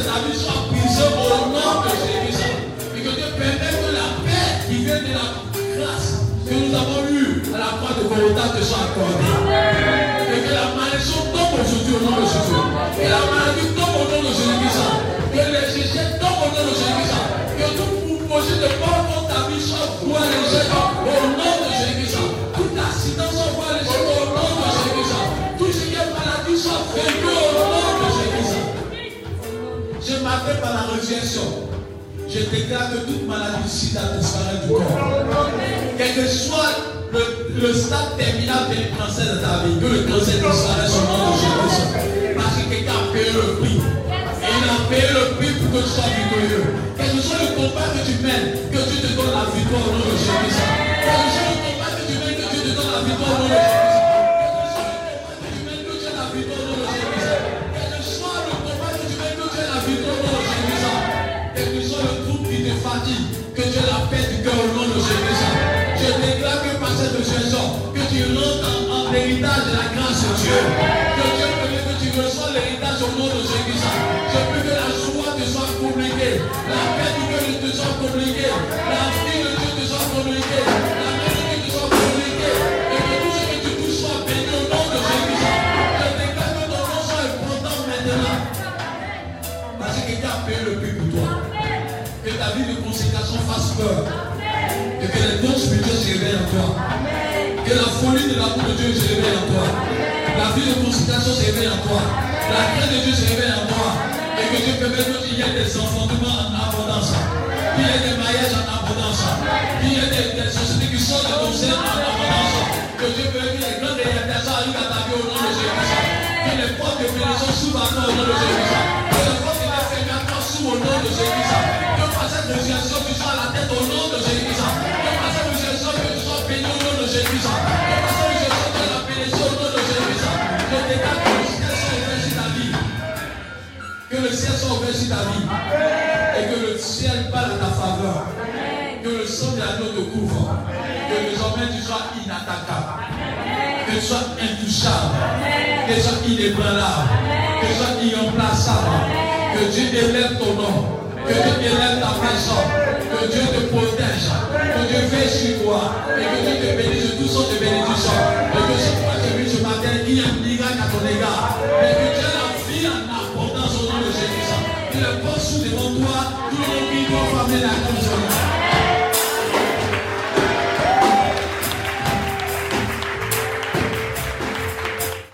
du péché de ta vie soit brisé au nom de Jésus. Et que Dieu permette que la paix qui vient de la grâce que nous avons eue à la croix de Golgotha te soit accordée. Et que la malédiction tombe aujourd'hui au nom de Jésus. Que la maladie tombe au nom de Jésus-Christ. Que les échecs tombent au nom de Jésus-Christ. Que tout projet de mort contre ta vie soit voué à l'échec au nom de Jésus-Christ. Tout accident soit voué à l'échec au nom de Jésus-Christ. Tout ce qui est maladie soit vaincu M'appelle par la résurrection. Je déclare que toute maladie ici a disparu du corps. Quel que soit le, le stade terminal du cancer de ta vie, que le cancer disparaisse au nom de Jésus. Parce que quelqu'un a payé le prix. Et il a payé le prix pour que tu sois victorieux. Quel que soit le combat que tu mènes, que Dieu te donne la victoire au nom de Jésus. Quel que soit le combat que tu mènes, que Dieu te donne la victoire au nom de Jésus. Que Dieu la paix du cœur au nom de Jésus. Je déclare que par cette résurrection, que tu rentres en, en héritage de la grâce de Dieu. Que Dieu permet que tu reçois l'héritage au nom de Jésus. Je prie que la joie te soit communiquée, la paix du cœur te soit communiquée, la vie de Dieu te soit communiquée, fasse peur. Et que les dons spirituels se réveillent en toi. Que la folie de l'amour de Dieu se réveille en toi. La vie de consécration se réveille en toi. La crainte de Dieu se réveille en toi. Et que Dieu permette qu'il y ait des enfantements en abondance. Qu'il y ait des mariages en abondance. Qu'il y ait des, sociétés qui sortent de ton en abondance. Que Dieu permette Que résurrection, tu sois à la tête au nom de Jésus. Que par cette résurrection, que tu sois béni au nom de Jésus. Que par cette résurrection, tu aies la bénédiction au nom de Jésus. Je déclare que le ciel soit ouvert sur ta vie. Que le ciel soit ouvert sur ta vie. Et que le ciel parle à ta faveur. Que le sang de l'agneau te couvre. Que désormais tu sois inattaquable. Que tu sois intouchable. Que tu sois inébranlable. Que tu sois irremplaçable. Que Dieu élève ton nom. Que Dieu élève ta. Que Dieu te protège. Que Dieu veille sur toi. Et que Dieu te bénisse de toutes sortes de bénédictions. Et que ce soit celui ce matin, y a un miracle à ton égard. Et que aies la vie en abondance au nom de Jésus. Que les portes s'ouvrent devant toi. Tout le monde qui doit fermer la comme